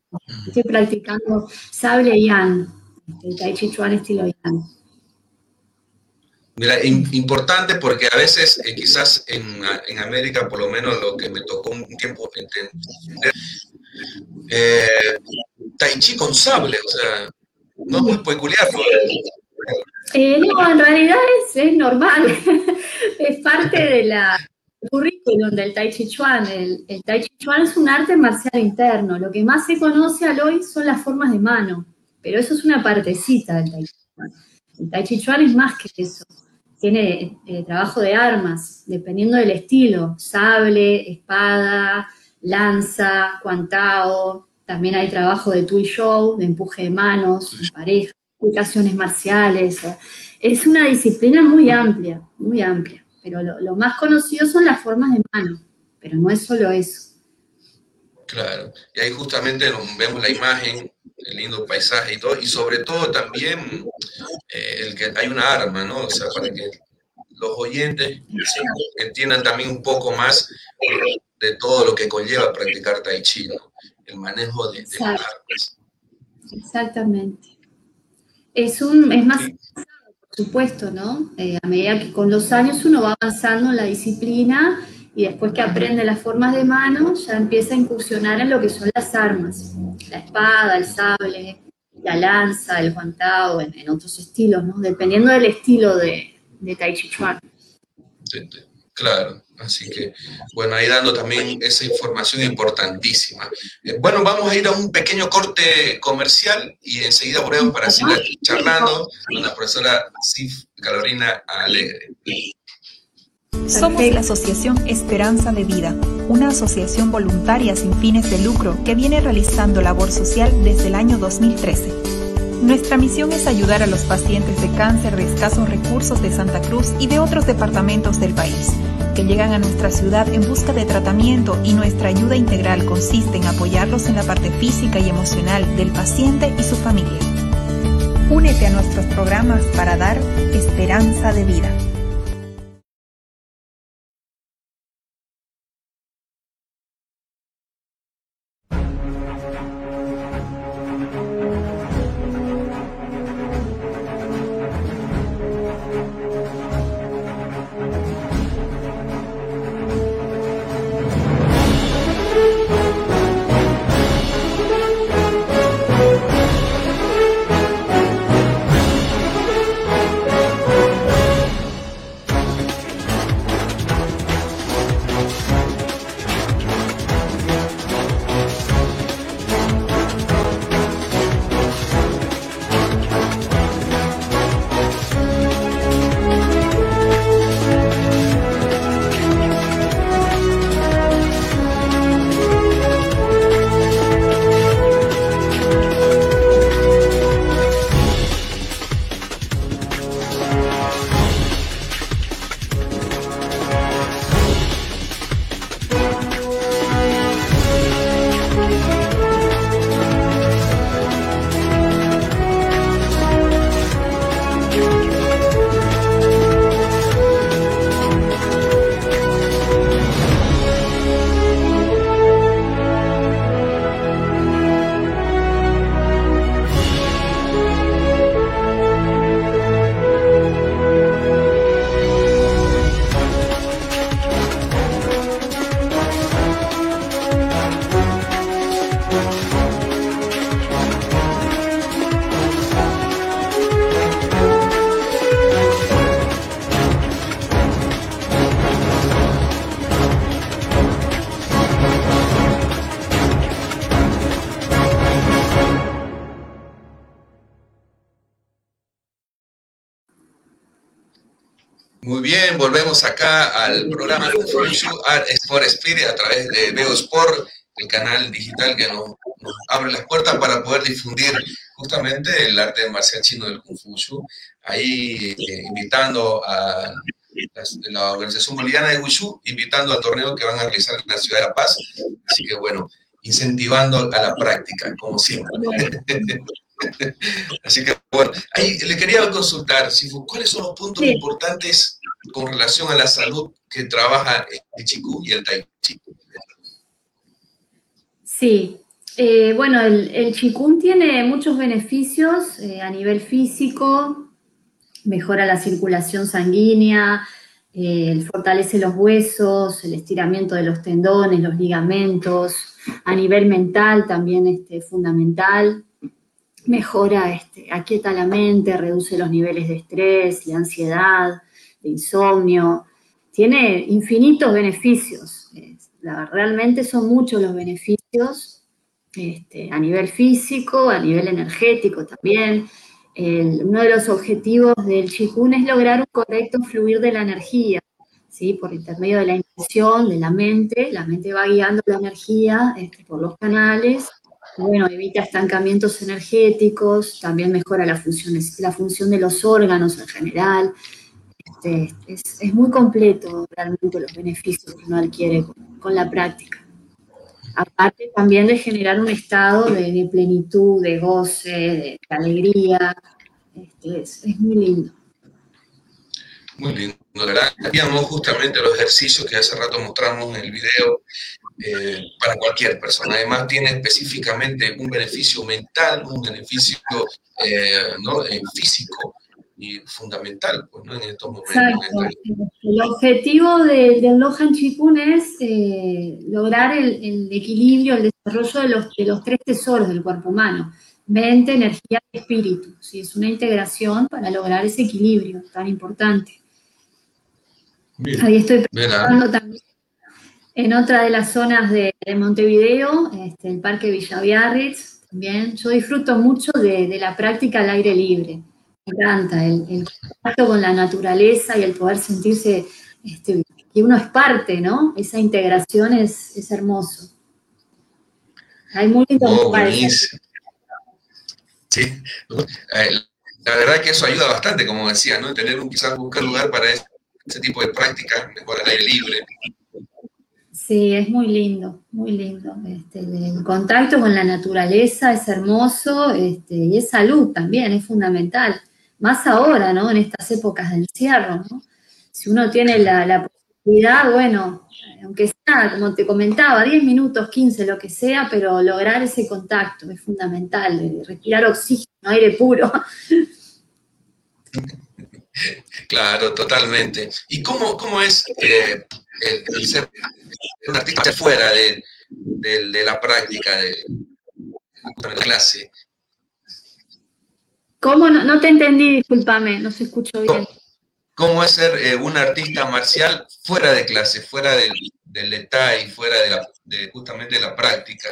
Speaker 3: Estoy practicando sable yan, el Tai Chi Chuan estilo yan.
Speaker 2: Mira, importante porque a veces, eh, quizás en, en, América, por lo menos lo que me tocó un tiempo entender, eh, Tai Chi con sable, o sea, no es muy peculiar.
Speaker 3: Eh, no, en realidad es, normal, es parte de la currículum del Tai Chi Chuan. El, Tai Chi Chuan es un arte marcial interno. Lo que más se conoce al hoy son las formas de mano, pero eso es una partecita del Tai Chi Chuan. El Tai Chi Chuan es más que eso. Tiene eh, trabajo de armas, dependiendo del estilo, sable, espada, lanza, cuantao. También hay trabajo de Tui Show, de empuje de manos, en pareja aplicaciones marciales. Es una disciplina muy amplia, muy amplia, pero lo, más conocido son las formas de mano, pero no es solo eso.
Speaker 2: Claro, y ahí justamente vemos la imagen, el lindo paisaje y todo, y sobre todo también el que hay una arma, ¿no? O sea, para que los oyentes entiendan también un poco más de todo lo que conlleva practicar tai chi, ¿no? El manejo de, de las armas.
Speaker 3: Exactamente es, un, es más por supuesto, ¿no? Eh, a medida que con los años uno va avanzando en la disciplina y después que aprende las formas de mano, ya empieza a incursionar en lo que son las armas, la espada, el sable, la lanza, el guantao, en, otros estilos, ¿no? Dependiendo del estilo de, Tai Chi Chuan.
Speaker 2: Claro. Así que, bueno, ahí dando también esa información importantísima. Eh, bueno, vamos a ir a un pequeño corte comercial y enseguida volvemos para seguir charlando con la profesora Sif Carolina Alegre.
Speaker 5: Somos la Asociación Esperanza de Vida, una asociación voluntaria sin fines de lucro que viene realizando labor social desde el año 2013. Nuestra misión es ayudar a los pacientes de cáncer de escasos recursos de Santa Cruz y de otros departamentos del país que llegan a nuestra ciudad en busca de tratamiento y nuestra ayuda integral consiste en apoyarlos en la parte física y emocional del paciente y su familia. Únete a nuestros programas para dar esperanza de vida.
Speaker 2: Volvemos acá al programa Sport Spirit a través de Veo Sport, el canal digital que nos, abre las puertas para poder difundir justamente el arte marcial chino del Kung Fu. Ahí eh, invitando a la, Organización Boliviana de Wushu, invitando al torneo que van a realizar en la ciudad de La Paz. Así que bueno, incentivando a la práctica, como siempre. Así que, bueno, ahí le quería consultar, ¿cuáles son los puntos importantes con relación a la salud que trabaja el Chikú y el Tai Chi?
Speaker 3: Sí, eh, bueno, el, el tiene muchos beneficios eh, a nivel físico, mejora la circulación sanguínea, eh, fortalece los huesos, el estiramiento de los tendones, los ligamentos, a nivel mental también este, fundamental, mejora, este, aquieta la mente, reduce los niveles de estrés y ansiedad, de insomnio, tiene infinitos beneficios, realmente son muchos los beneficios este, a nivel físico, a nivel energético también. uno de los objetivos del Chikun es lograr un correcto fluir de la energía, ¿sí? por intermedio de la intención, de la mente. La mente va guiando la energía este, por los canales bueno, evita estancamientos energéticos, también mejora la función, la función de los órganos en general. Este, es, muy completo realmente los beneficios que uno adquiere con, la práctica. Aparte también de generar un estado de, plenitud, de goce, de, alegría. Este, es, es muy lindo.
Speaker 2: Muy lindo, ¿verdad? Hacíamos justamente los ejercicios que hace rato mostramos en el video eh, para cualquier persona. Además, tiene específicamente un beneficio mental, un beneficio eh, ¿no? Eh, físico y fundamental pues, ¿no? en estos momentos.
Speaker 3: Exacto. El objetivo del, del Lohan Chikun es lograr el, el, equilibrio, el desarrollo de los, de los tres tesoros del cuerpo humano mente, energía y espíritu. ¿sí? Es una integración para lograr ese equilibrio tan importante. Ahí estoy pensando también en otra de las zonas de, Montevideo, este, el Parque Villa Biarritz, también. Yo disfruto mucho de, la práctica al aire libre. Me encanta el, contacto con la naturaleza y el poder sentirse este, que uno es parte, ¿no? Esa integración es, hermoso. Hay muy
Speaker 2: oh, Sí, eh, la verdad que eso ayuda bastante, como decía, ¿no? Tener un quizás buscar lugar para ese ese tipo de prácticas, mejor al aire libre.
Speaker 3: Sí, es muy lindo, muy lindo. Este, el contacto con la naturaleza es hermoso este, y es salud también, es fundamental. Más ahora, ¿no? En estas épocas de encierro, ¿no? Si uno tiene la, posibilidad, bueno, aunque sea, como te comentaba, 10 minutos, 15, lo que sea, pero lograr ese contacto es fundamental, respirar oxígeno, aire puro.
Speaker 2: Claro, totalmente. ¿Y cómo, cómo es eh, el, ser un artista fuera de, la práctica de, la clase?
Speaker 3: ¿Cómo? No, te entendí, discúlpame, no se escuchó bien.
Speaker 2: ¿Cómo, es ser eh, un artista marcial fuera de clase, fuera del, del detalle, fuera de, la, de justamente de la práctica?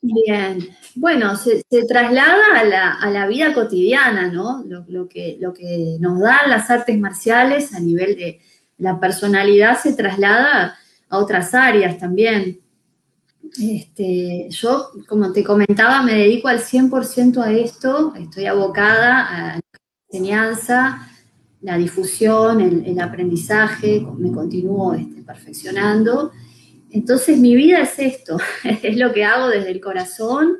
Speaker 3: Bien, bueno, se, traslada a la, vida cotidiana, ¿no? Lo, que, lo que nos dan las artes marciales a nivel de la personalidad se traslada a otras áreas también. Este, yo, como te comentaba, me dedico al 100% a esto, estoy abocada a la enseñanza, la difusión, el, aprendizaje, me continúo este, perfeccionando entonces mi vida es esto, es lo que hago desde el corazón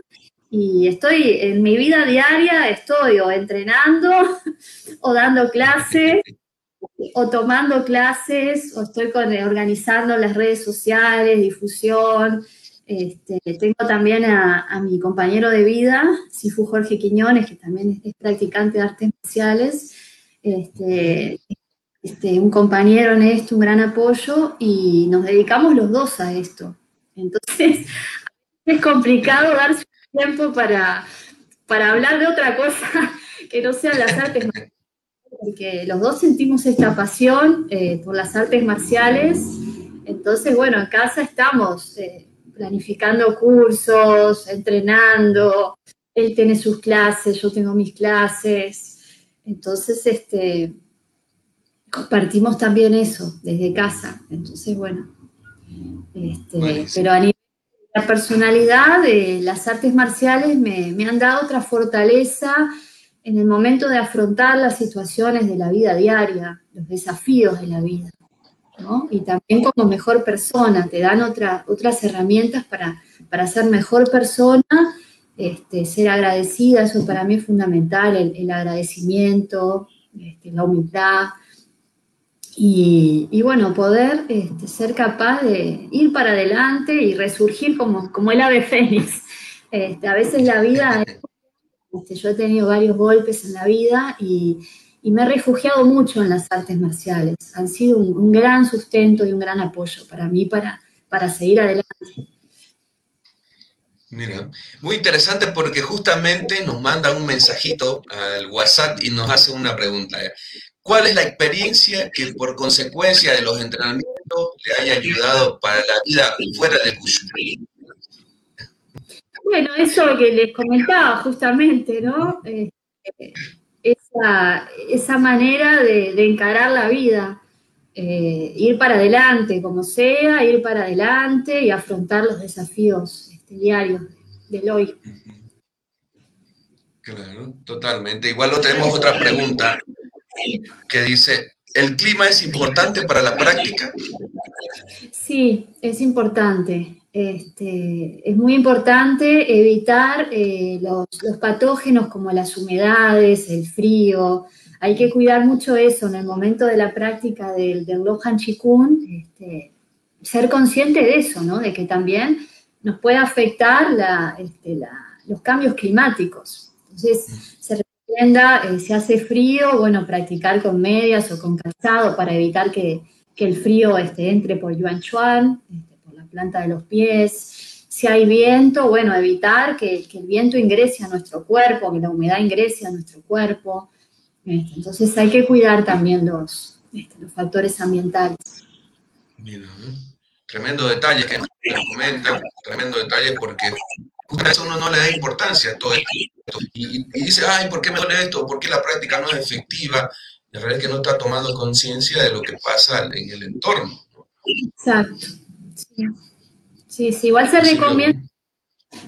Speaker 3: y estoy en mi vida diaria, estoy o entrenando o dando clases o tomando clases o estoy organizando las redes sociales, difusión. Este, tengo también a, mi compañero de vida, Sifu Jorge Quiñones, que también es, practicante de artes marciales. Este, este, un compañero en esto, un gran apoyo, y nos dedicamos los dos a esto. Entonces, es complicado darse tiempo para, para hablar de otra cosa que no sea las artes marciales, porque los dos sentimos esta pasión eh, por las artes marciales. Entonces, bueno, en casa estamos eh, planificando cursos, entrenando, él tiene sus clases, yo tengo mis clases. Entonces, este, compartimos también eso desde casa. Entonces, bueno, este, pero a nivel de la personalidad, de las artes marciales me, me han dado otra fortaleza en el momento de afrontar las situaciones de la vida diaria, los desafíos de la vida. Y también como mejor persona, te dan otras herramientas para, para ser mejor persona, este, ser agradecida, eso para mí es fundamental, el, agradecimiento, este, la humildad, y, bueno, poder este, ser capaz de ir para adelante y resurgir como, como el ave fénix. A veces la vida, yo he tenido varios golpes en la vida y, y, me he refugiado mucho en las artes marciales. Han sido un, gran sustento y un gran apoyo para mí para, para seguir adelante.
Speaker 2: Mira, muy interesante porque justamente nos manda un mensajito al WhatsApp y nos hace una pregunta. ¿Cuál es la experiencia que por consecuencia de los entrenamientos le haya ayudado para la vida fuera de Cuyo?
Speaker 3: Bueno, eso que les comentaba justamente, ¿no? Eh, esa, manera de, encarar la vida, eh, ir para adelante como sea, ir para adelante y afrontar los desafíos este, diarios del hoy.
Speaker 2: Claro, totalmente. Igual lo tenemos otra pregunta que dice, ¿el clima es importante para la práctica?
Speaker 3: Sí, es importante. Este, es muy importante evitar eh, los, patógenos como las humedades, el frío. Hay que cuidar mucho eso en el momento de la práctica del, del Lohan Chikun, este, ser consciente de eso, ¿no? de que también nos puede afectar este, los cambios climáticos. Entonces, se eh, si hace frío, bueno, practicar con medias o con calzado para evitar que, el frío este, entre por Yuan Chuan, planta de los pies. Si hay viento, bueno, evitar que, el viento ingrese a nuestro cuerpo, que la humedad ingrese a nuestro cuerpo. Este, entonces hay que cuidar también los, los factores ambientales.
Speaker 2: Mira, tremendo detalle que nos comentan, tremendo detalle porque a eso uno no le da importancia a todo esto. Y, dice, ay, ¿por qué me duele esto? ¿Por qué la práctica no es efectiva? En realidad es que no está tomando conciencia de lo que pasa en el entorno.
Speaker 3: Exacto. Sí, sí, igual se recomienda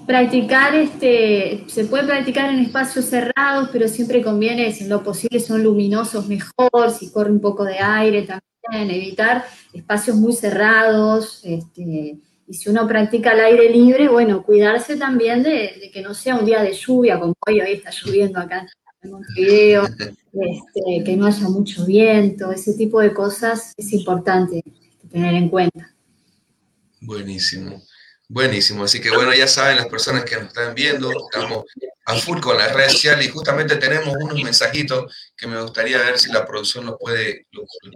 Speaker 3: practicar, este, se puede practicar en espacios cerrados, pero siempre conviene, si en lo posible son luminosos mejor, si corre un poco de aire también, evitar espacios muy cerrados, este, y si uno practica al aire libre, bueno, cuidarse también de, que no sea un día de lluvia, como hoy, hoy está lloviendo acá en Montevideo, este, que no haya mucho viento, ese tipo de cosas es importante tener en cuenta.
Speaker 2: Buenísimo, buenísimo. Así que bueno, ya saben las personas que nos están viendo, estamos a full con las redes sociales y justamente tenemos unos mensajitos que me gustaría ver si la producción nos puede,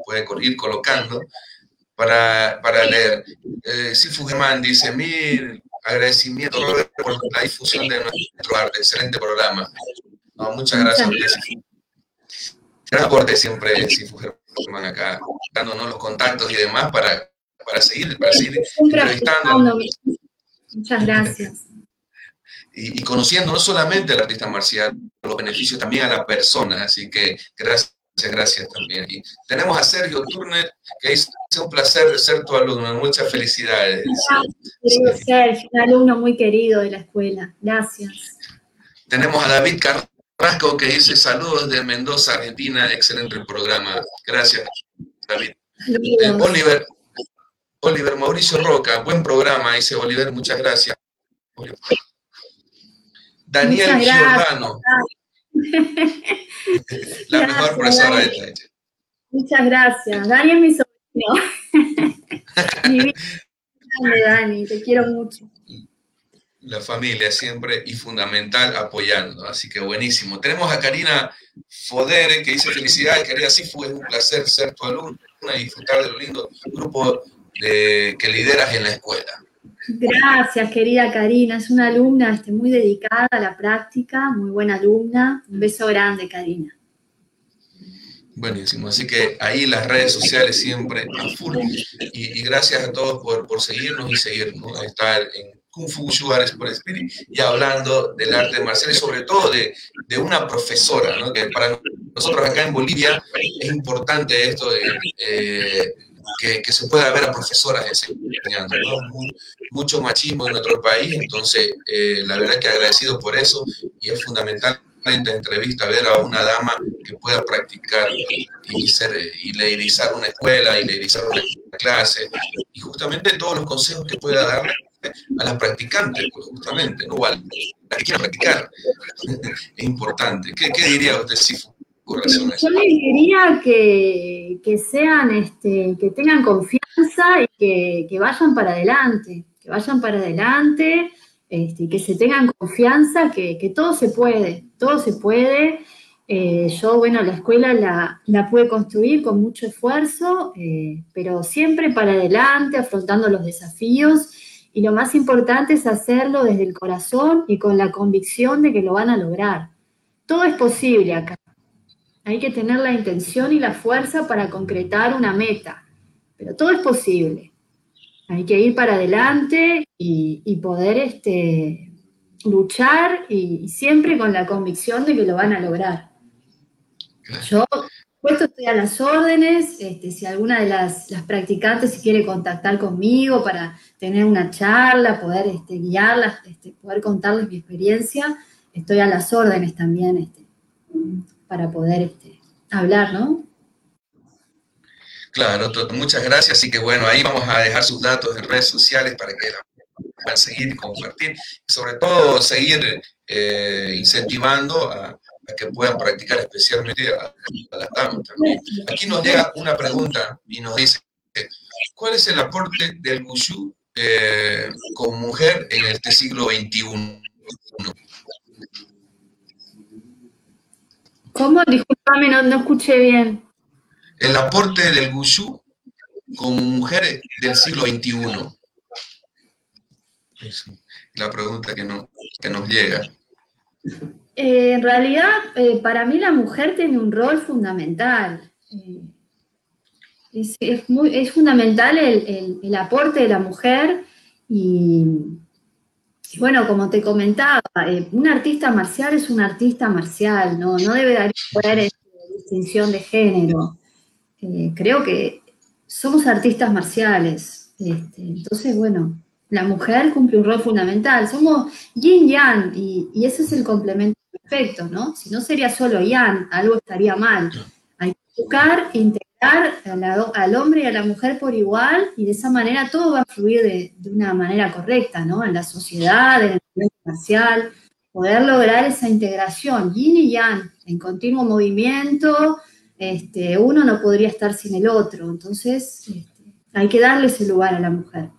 Speaker 2: puede ir colocando para, para leer. Eh, Sifu Germán dice, mi agradecimiento por la difusión de nuestro arte, excelente programa. muchas gracias. Gran aporte siempre Sifu Germán acá, dándonos los contactos y demás para, para seguir, para seguir entrevistando.
Speaker 3: Muchas gracias.
Speaker 2: Y, y, conociendo no solamente al artista marcial, los beneficios también a la persona. Así que gracias gracias también. Y tenemos a Sergio Turner, que es un placer ser tu alumno. Muchas felicidades.
Speaker 3: Gracias, Sergio, un alumno muy querido de la escuela. Gracias.
Speaker 2: Tenemos a David Carrasco, que dice saludos de Mendoza, Argentina. Excelente programa. Gracias, David. Eh, Oliver, Oliver Mauricio Roca, buen programa, dice Oliver, muchas gracias. Daniel Giordano. La mejor profesora de esta.
Speaker 3: Muchas gracias. Dani es mi sobrino. mi vida, Dani, te quiero mucho.
Speaker 2: La familia siempre y fundamental apoyando, así que buenísimo. Tenemos a Karina Fodere que dice felicidades, querida Sifu, es un placer ser tu alumna y disfrutar de lo lindo grupo de, que lideras en la escuela.
Speaker 3: Gracias, querida Karina. Es una alumna este, muy dedicada a la práctica, muy buena alumna. Un beso grande, Karina.
Speaker 2: Buenísimo, así que ahí las redes sociales siempre a full. Y, gracias a todos por, por, seguirnos y seguirnos, estar en Kung Fu Shuares por Spirit y hablando del arte marcial y sobre todo de, de una profesora, ¿no? que para nosotros acá en Bolivia es importante esto de eh, que, que, se pueda ver a profesoras enseñando, ¿no? mucho machismo en nuestro país, entonces eh, la verdad que agradecido por eso y es fundamental en esta entrevista ver a una dama que pueda practicar y, ser, y leirizar una escuela y leirizar una clase y justamente todos los consejos que pueda darle a las practicantes, pues justamente, ¿no? O a las que quieran practicar. es importante. ¿Qué, qué diría usted, Sifu?
Speaker 3: Yo le diría que, que, sean, este, que tengan confianza y que, que, vayan para adelante, que vayan para adelante, este, que se tengan confianza, que, que, todo se puede, todo se puede. Eh, yo, bueno, la escuela la, la, pude construir con mucho esfuerzo, eh, pero siempre para adelante, afrontando los desafíos y lo más importante es hacerlo desde el corazón y con la convicción de que lo van a lograr. Todo es posible acá. Hay que tener la intención y la fuerza para concretar una meta, pero todo es posible. Hay que ir para adelante y, poder este, luchar y, siempre con la convicción de que lo van a lograr. Yo supuesto, estoy a las órdenes. Este, si alguna de las, practicantes se quiere contactar conmigo para tener una charla, poder este, guiarlas, este, poder contarles mi experiencia, estoy a las órdenes también este, para poder este, hablar, ¿no?
Speaker 2: Claro, muchas gracias. Así que bueno, ahí vamos a dejar sus datos en redes sociales para que puedan seguir y compartir. Sobre todo, seguir eh, incentivando a, que puedan practicar especialmente a, las damas también. Aquí nos llega una pregunta y nos dice, ¿cuál es el aporte del Wushu eh, como mujer en este siglo XXI?
Speaker 3: ¿Cómo? Disculpame, no, no escuché bien.
Speaker 2: El aporte del Wushu como mujer del siglo XXI. Es la pregunta que, no, que nos llega.
Speaker 3: Eh, en realidad, eh, para mí la mujer tiene un rol fundamental. Eh, es, muy, es, fundamental el, aporte de la mujer y, bueno, como te comentaba, un artista marcial es un artista marcial, no, no debe dar distinción de género. creo que somos artistas marciales. Este, entonces, bueno, la mujer cumple un rol fundamental. Somos yin yang y, y ese es el complemento perfecto, ¿no? Si no sería solo Ian, algo estaría mal. Hay que buscar integrar al hombre y a la mujer por igual y de esa manera todo va a fluir de, una manera correcta, ¿no? En la sociedad, en el mundo comercial, poder lograr esa integración, yin y yang, en continuo movimiento, este, uno no podría estar sin el otro, entonces este, hay que darle ese lugar a la mujer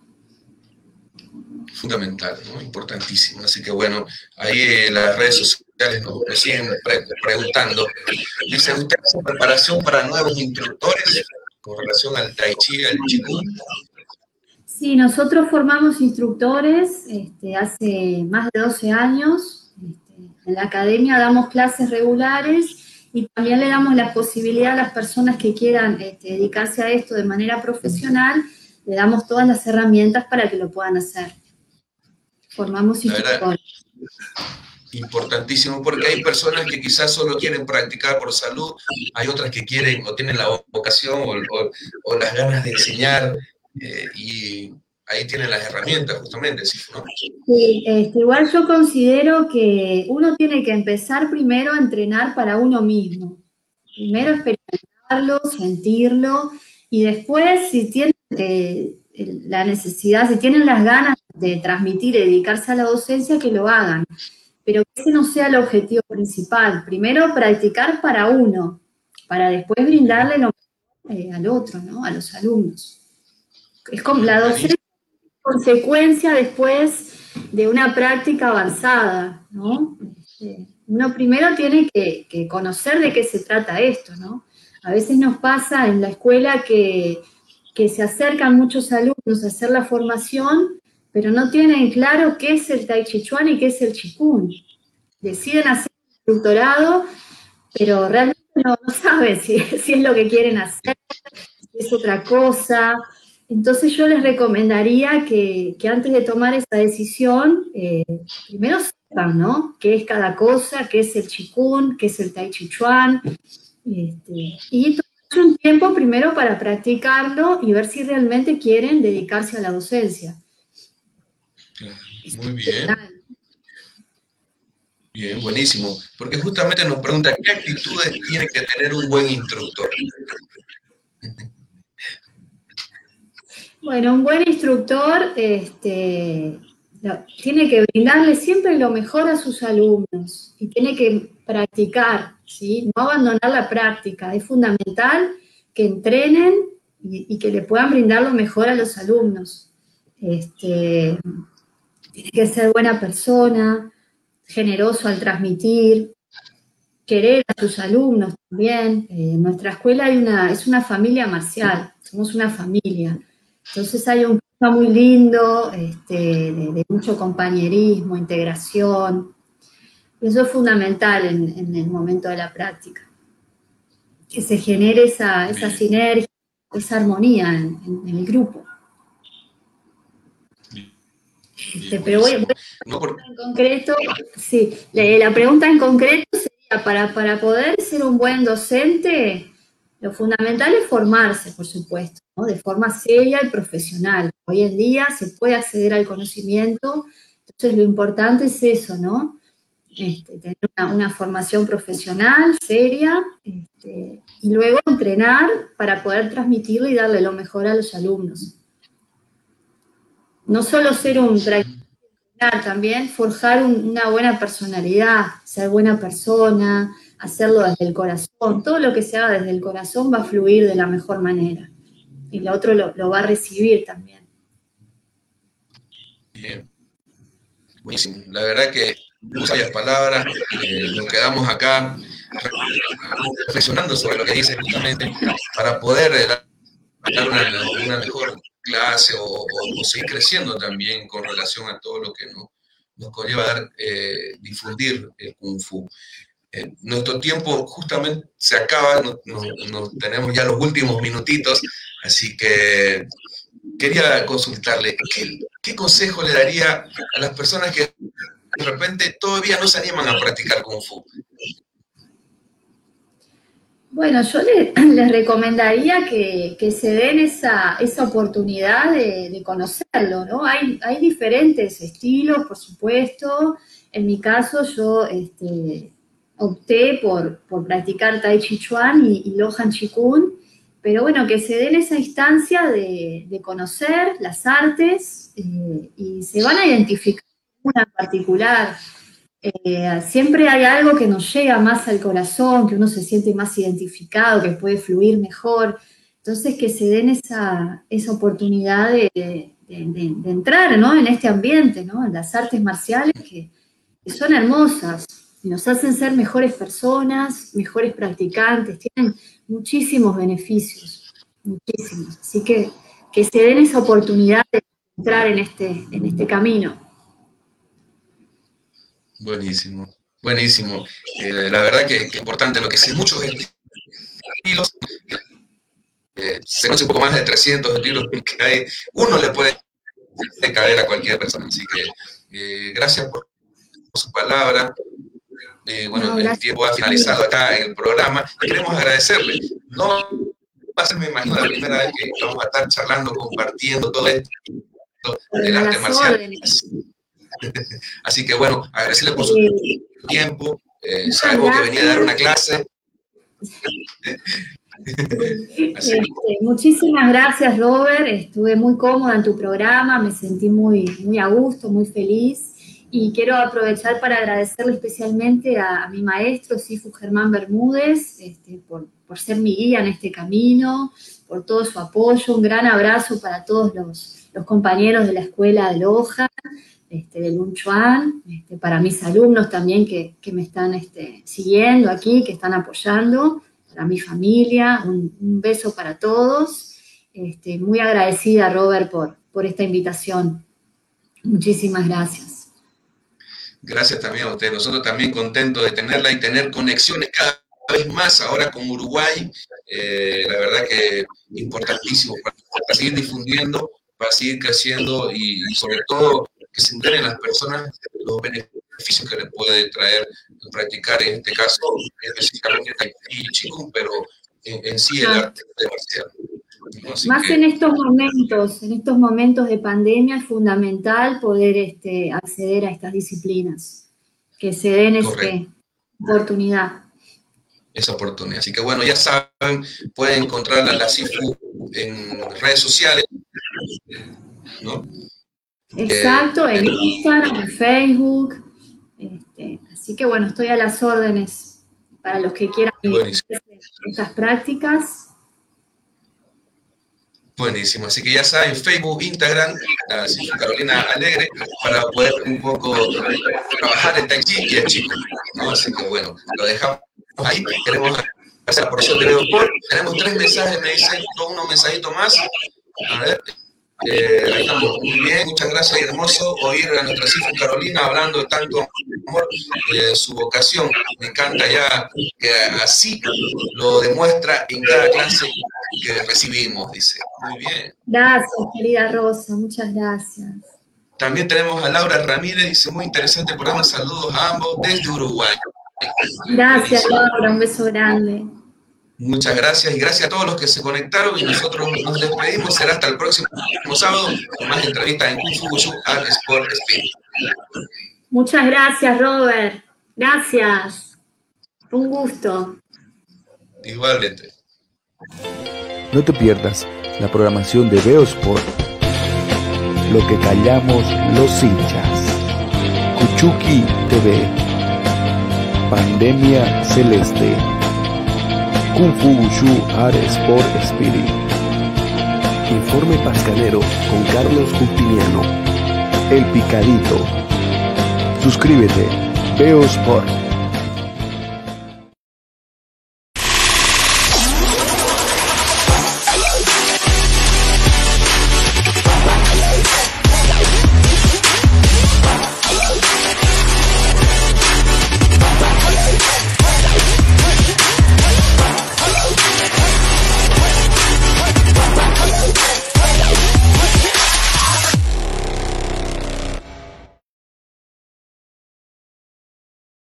Speaker 2: fundamental, ¿no? importantísimo. Así que bueno, ahí en las redes sociales nos, siguen preguntando. Dice, ¿usted hace preparación para nuevos instructores con relación al Tai Chi, al Qigong?
Speaker 3: Sí, nosotros formamos instructores este, hace más de 12 años. Este, en la academia damos clases regulares y también le damos la posibilidad a las personas que quieran este, dedicarse a esto de manera profesional, le damos todas las herramientas para que lo puedan hacer. Formamos instructores.
Speaker 2: Importantísimo, porque hay personas que quizás solo quieren practicar por salud, hay otras que quieren o tienen la vocación o, las ganas de enseñar, eh, y ahí tienen las herramientas justamente, ¿sí?
Speaker 3: Este, igual yo considero que uno tiene que empezar primero a entrenar para uno mismo. Primero experimentarlo, sentirlo, y después si tiene eh, la necesidad, si tienen las ganas de transmitir y dedicarse a la docencia, que lo hagan. Pero que ese no sea el objetivo principal. Primero, practicar para uno, para después brindarle lo eh, al otro, ¿no? A los alumnos. Es como la docencia consecuencia después de una práctica avanzada, ¿no? Este, uno primero tiene que, que, conocer de qué se trata esto, ¿no? A veces nos pasa en la escuela que, que se acercan muchos alumnos a hacer la formación pero no tienen claro qué es el Tai Chi Chuan y qué es el Chikun. Deciden hacer el doctorado, pero realmente no, saben si, es lo que quieren hacer, si es otra cosa. Entonces yo les recomendaría que, antes de tomar esa decisión, eh, primero sepan, ¿no? ¿Qué es cada cosa? ¿Qué es el chikun? ¿Qué es el tai chi chuan? Este, y un tiempo primero para practicarlo y ver si realmente quieren dedicarse a la docencia.
Speaker 2: Muy bien. Bien, buenísimo. Porque justamente nos pregunta qué actitudes tiene que tener un buen instructor.
Speaker 3: Bueno, un buen instructor este, tiene que brindarle siempre lo mejor a sus alumnos y tiene que practicar, ¿sí? no abandonar la práctica. Es fundamental que entrenen y, que le puedan brindar lo mejor a los alumnos. Este, tiene que ser buena persona, generoso al transmitir, querer a sus alumnos también. Eh, en nuestra escuela hay una, es una familia marcial, somos una familia. Entonces hay un clima muy lindo, este, de, mucho compañerismo, integración. Eso es fundamental en, el momento de la práctica. Que se genere esa, sinergia, esa armonía en, el grupo. Este, pero voy, a en concreto, sí, la, pregunta en concreto sería, para, para poder ser un buen docente, lo fundamental es formarse, por supuesto, de forma seria y profesional. Hoy en día se puede acceder al conocimiento, entonces lo importante es eso, ¿no? Este, tener una, formación profesional, seria, este, y luego entrenar para poder transmitirlo y darle lo mejor a los alumnos. No solo ser un también forjar una buena personalidad, ser buena persona, hacerlo desde el corazón. Todo lo que se haga desde el corazón va a fluir de la mejor manera. Y el otro lo, va a recibir también.
Speaker 2: Bien. Buenísimo. La verdad que muchas palabras. Eh, nos quedamos acá reflexionando sobre lo que dice justamente para poder eh, dar una, mejor clase o, seguir creciendo también con relación a todo lo que nos, nos conlleva eh, difundir el Kung Fu nuestro tiempo justamente se acaba, no, tenemos ya los últimos minutitos, así que quería consultarle, ¿qué, consejo le daría a las personas que de repente todavía no se animan a practicar Kung Fu?
Speaker 3: Bueno, yo les recomendaría que, se den esa, oportunidad de, conocerlo, ¿no? Hay, hay diferentes estilos, por supuesto. En mi caso, yo este, opté por, practicar Tai Chi Chuan y, Lohan Chikun, pero bueno, que se den esa instancia de, conocer las artes eh, y se van a identificar una particular. Eh, siempre hay algo que nos llega más al corazón, que uno se siente más identificado, que puede fluir mejor. Entonces, que se den esa, oportunidad de, entrar en este ambiente, en las artes marciales que son hermosas y nos hacen ser mejores personas, mejores practicantes, tienen muchísimos beneficios, muchísimos. Así que que se den esa oportunidad de entrar en este, en este camino.
Speaker 2: Buenísimo, buenísimo. Eh, la verdad que, es importante lo que sé, muchos estilos, eh, se conoce un poco más de 300 estilos que hay, uno le puede caer a cualquier persona. Así que eh, gracias por su palabra. Eh, bueno, el tiempo ha finalizado acá en el programa. Queremos agradecerle. No va a ser, me imagino, la primera vez que vamos a estar charlando, compartiendo todo esto del arte marcial. Así que bueno, agradecerle por su tiempo. Eh, sabemos que venía a dar una clase.
Speaker 3: Este, muchísimas gracias, Robert. Estuve muy cómoda en tu programa, me sentí muy, muy a gusto, muy feliz. Y quiero aprovechar para agradecerle especialmente a, mi maestro, Sifu Germán Bermúdez, este, por, ser mi guía en este camino, por todo su apoyo. Un gran abrazo para todos los, compañeros de la escuela de Loja, este, de Lun Chuan, este, para mis alumnos también que, me están este, siguiendo aquí, que están apoyando, para mi familia. Un, beso para todos. Este, muy agradecida, Robert, por, por esta invitación. Muchísimas gracias.
Speaker 2: Gracias también a usted. Nosotros también contentos de tenerla y tener conexiones cada vez más ahora con Uruguay. Eh, la verdad que importantísimo para seguir difundiendo, para seguir creciendo y, sobre todo que se enteren las personas los beneficios que les puede traer practicar, en este caso, específicamente y Chikung, pero en, sí el arte marcial.
Speaker 3: Más en estos momentos, en estos momentos de pandemia es fundamental poder este, acceder a estas disciplinas, que se den esta oportunidad.
Speaker 2: Esa oportunidad. Así que bueno, ya saben, pueden encontrar a la CIFU en redes sociales,
Speaker 3: ¿no? Exacto, en eh, Instagram, en Facebook. Este, así que bueno, estoy a las órdenes para los que quieran estas prácticas.
Speaker 2: Buenísimo, así que ya saben, Facebook, Instagram, Carolina Alegre, para poder un poco trabajar el Tai Chi y el chico. Así que bueno, lo dejamos ahí. Queremos hacer la porción de Leopold. Tenemos tres mensajes, me dicen unos mensajitos más. A ver. Eh, estamos. Muy bien, muchas gracias. Hermoso oír a nuestra hija Carolina hablando de tanto amor, de su vocación. Me encanta ya que así lo demuestra en cada clase que recibimos, dice. Muy bien.
Speaker 3: Gracias, querida Rosa, muchas gracias.
Speaker 2: También tenemos a Laura Ramírez, dice, muy interesante programa, saludos a ambos desde Uruguay.
Speaker 3: Gracias, Laura, un beso grande.
Speaker 2: Muchas gracias y gracias a todos los que se conectaron y nosotros nos despedimos. Será hasta el próximo sábado con más entrevistas en Kung Fu al Sport Spirit.
Speaker 3: Muchas gracias, Robert. Gracias. Un gusto.
Speaker 2: Igualmente.
Speaker 1: No te pierdas la programación de Sport. Lo que callamos los hinchas. Kuchuki TV. Pandemia Celeste. Kung Fu Wushu Art Sport Spirit. Informe Pascalero con Carlos Justiniano. El Picadito. Suscríbete. Veo Sport.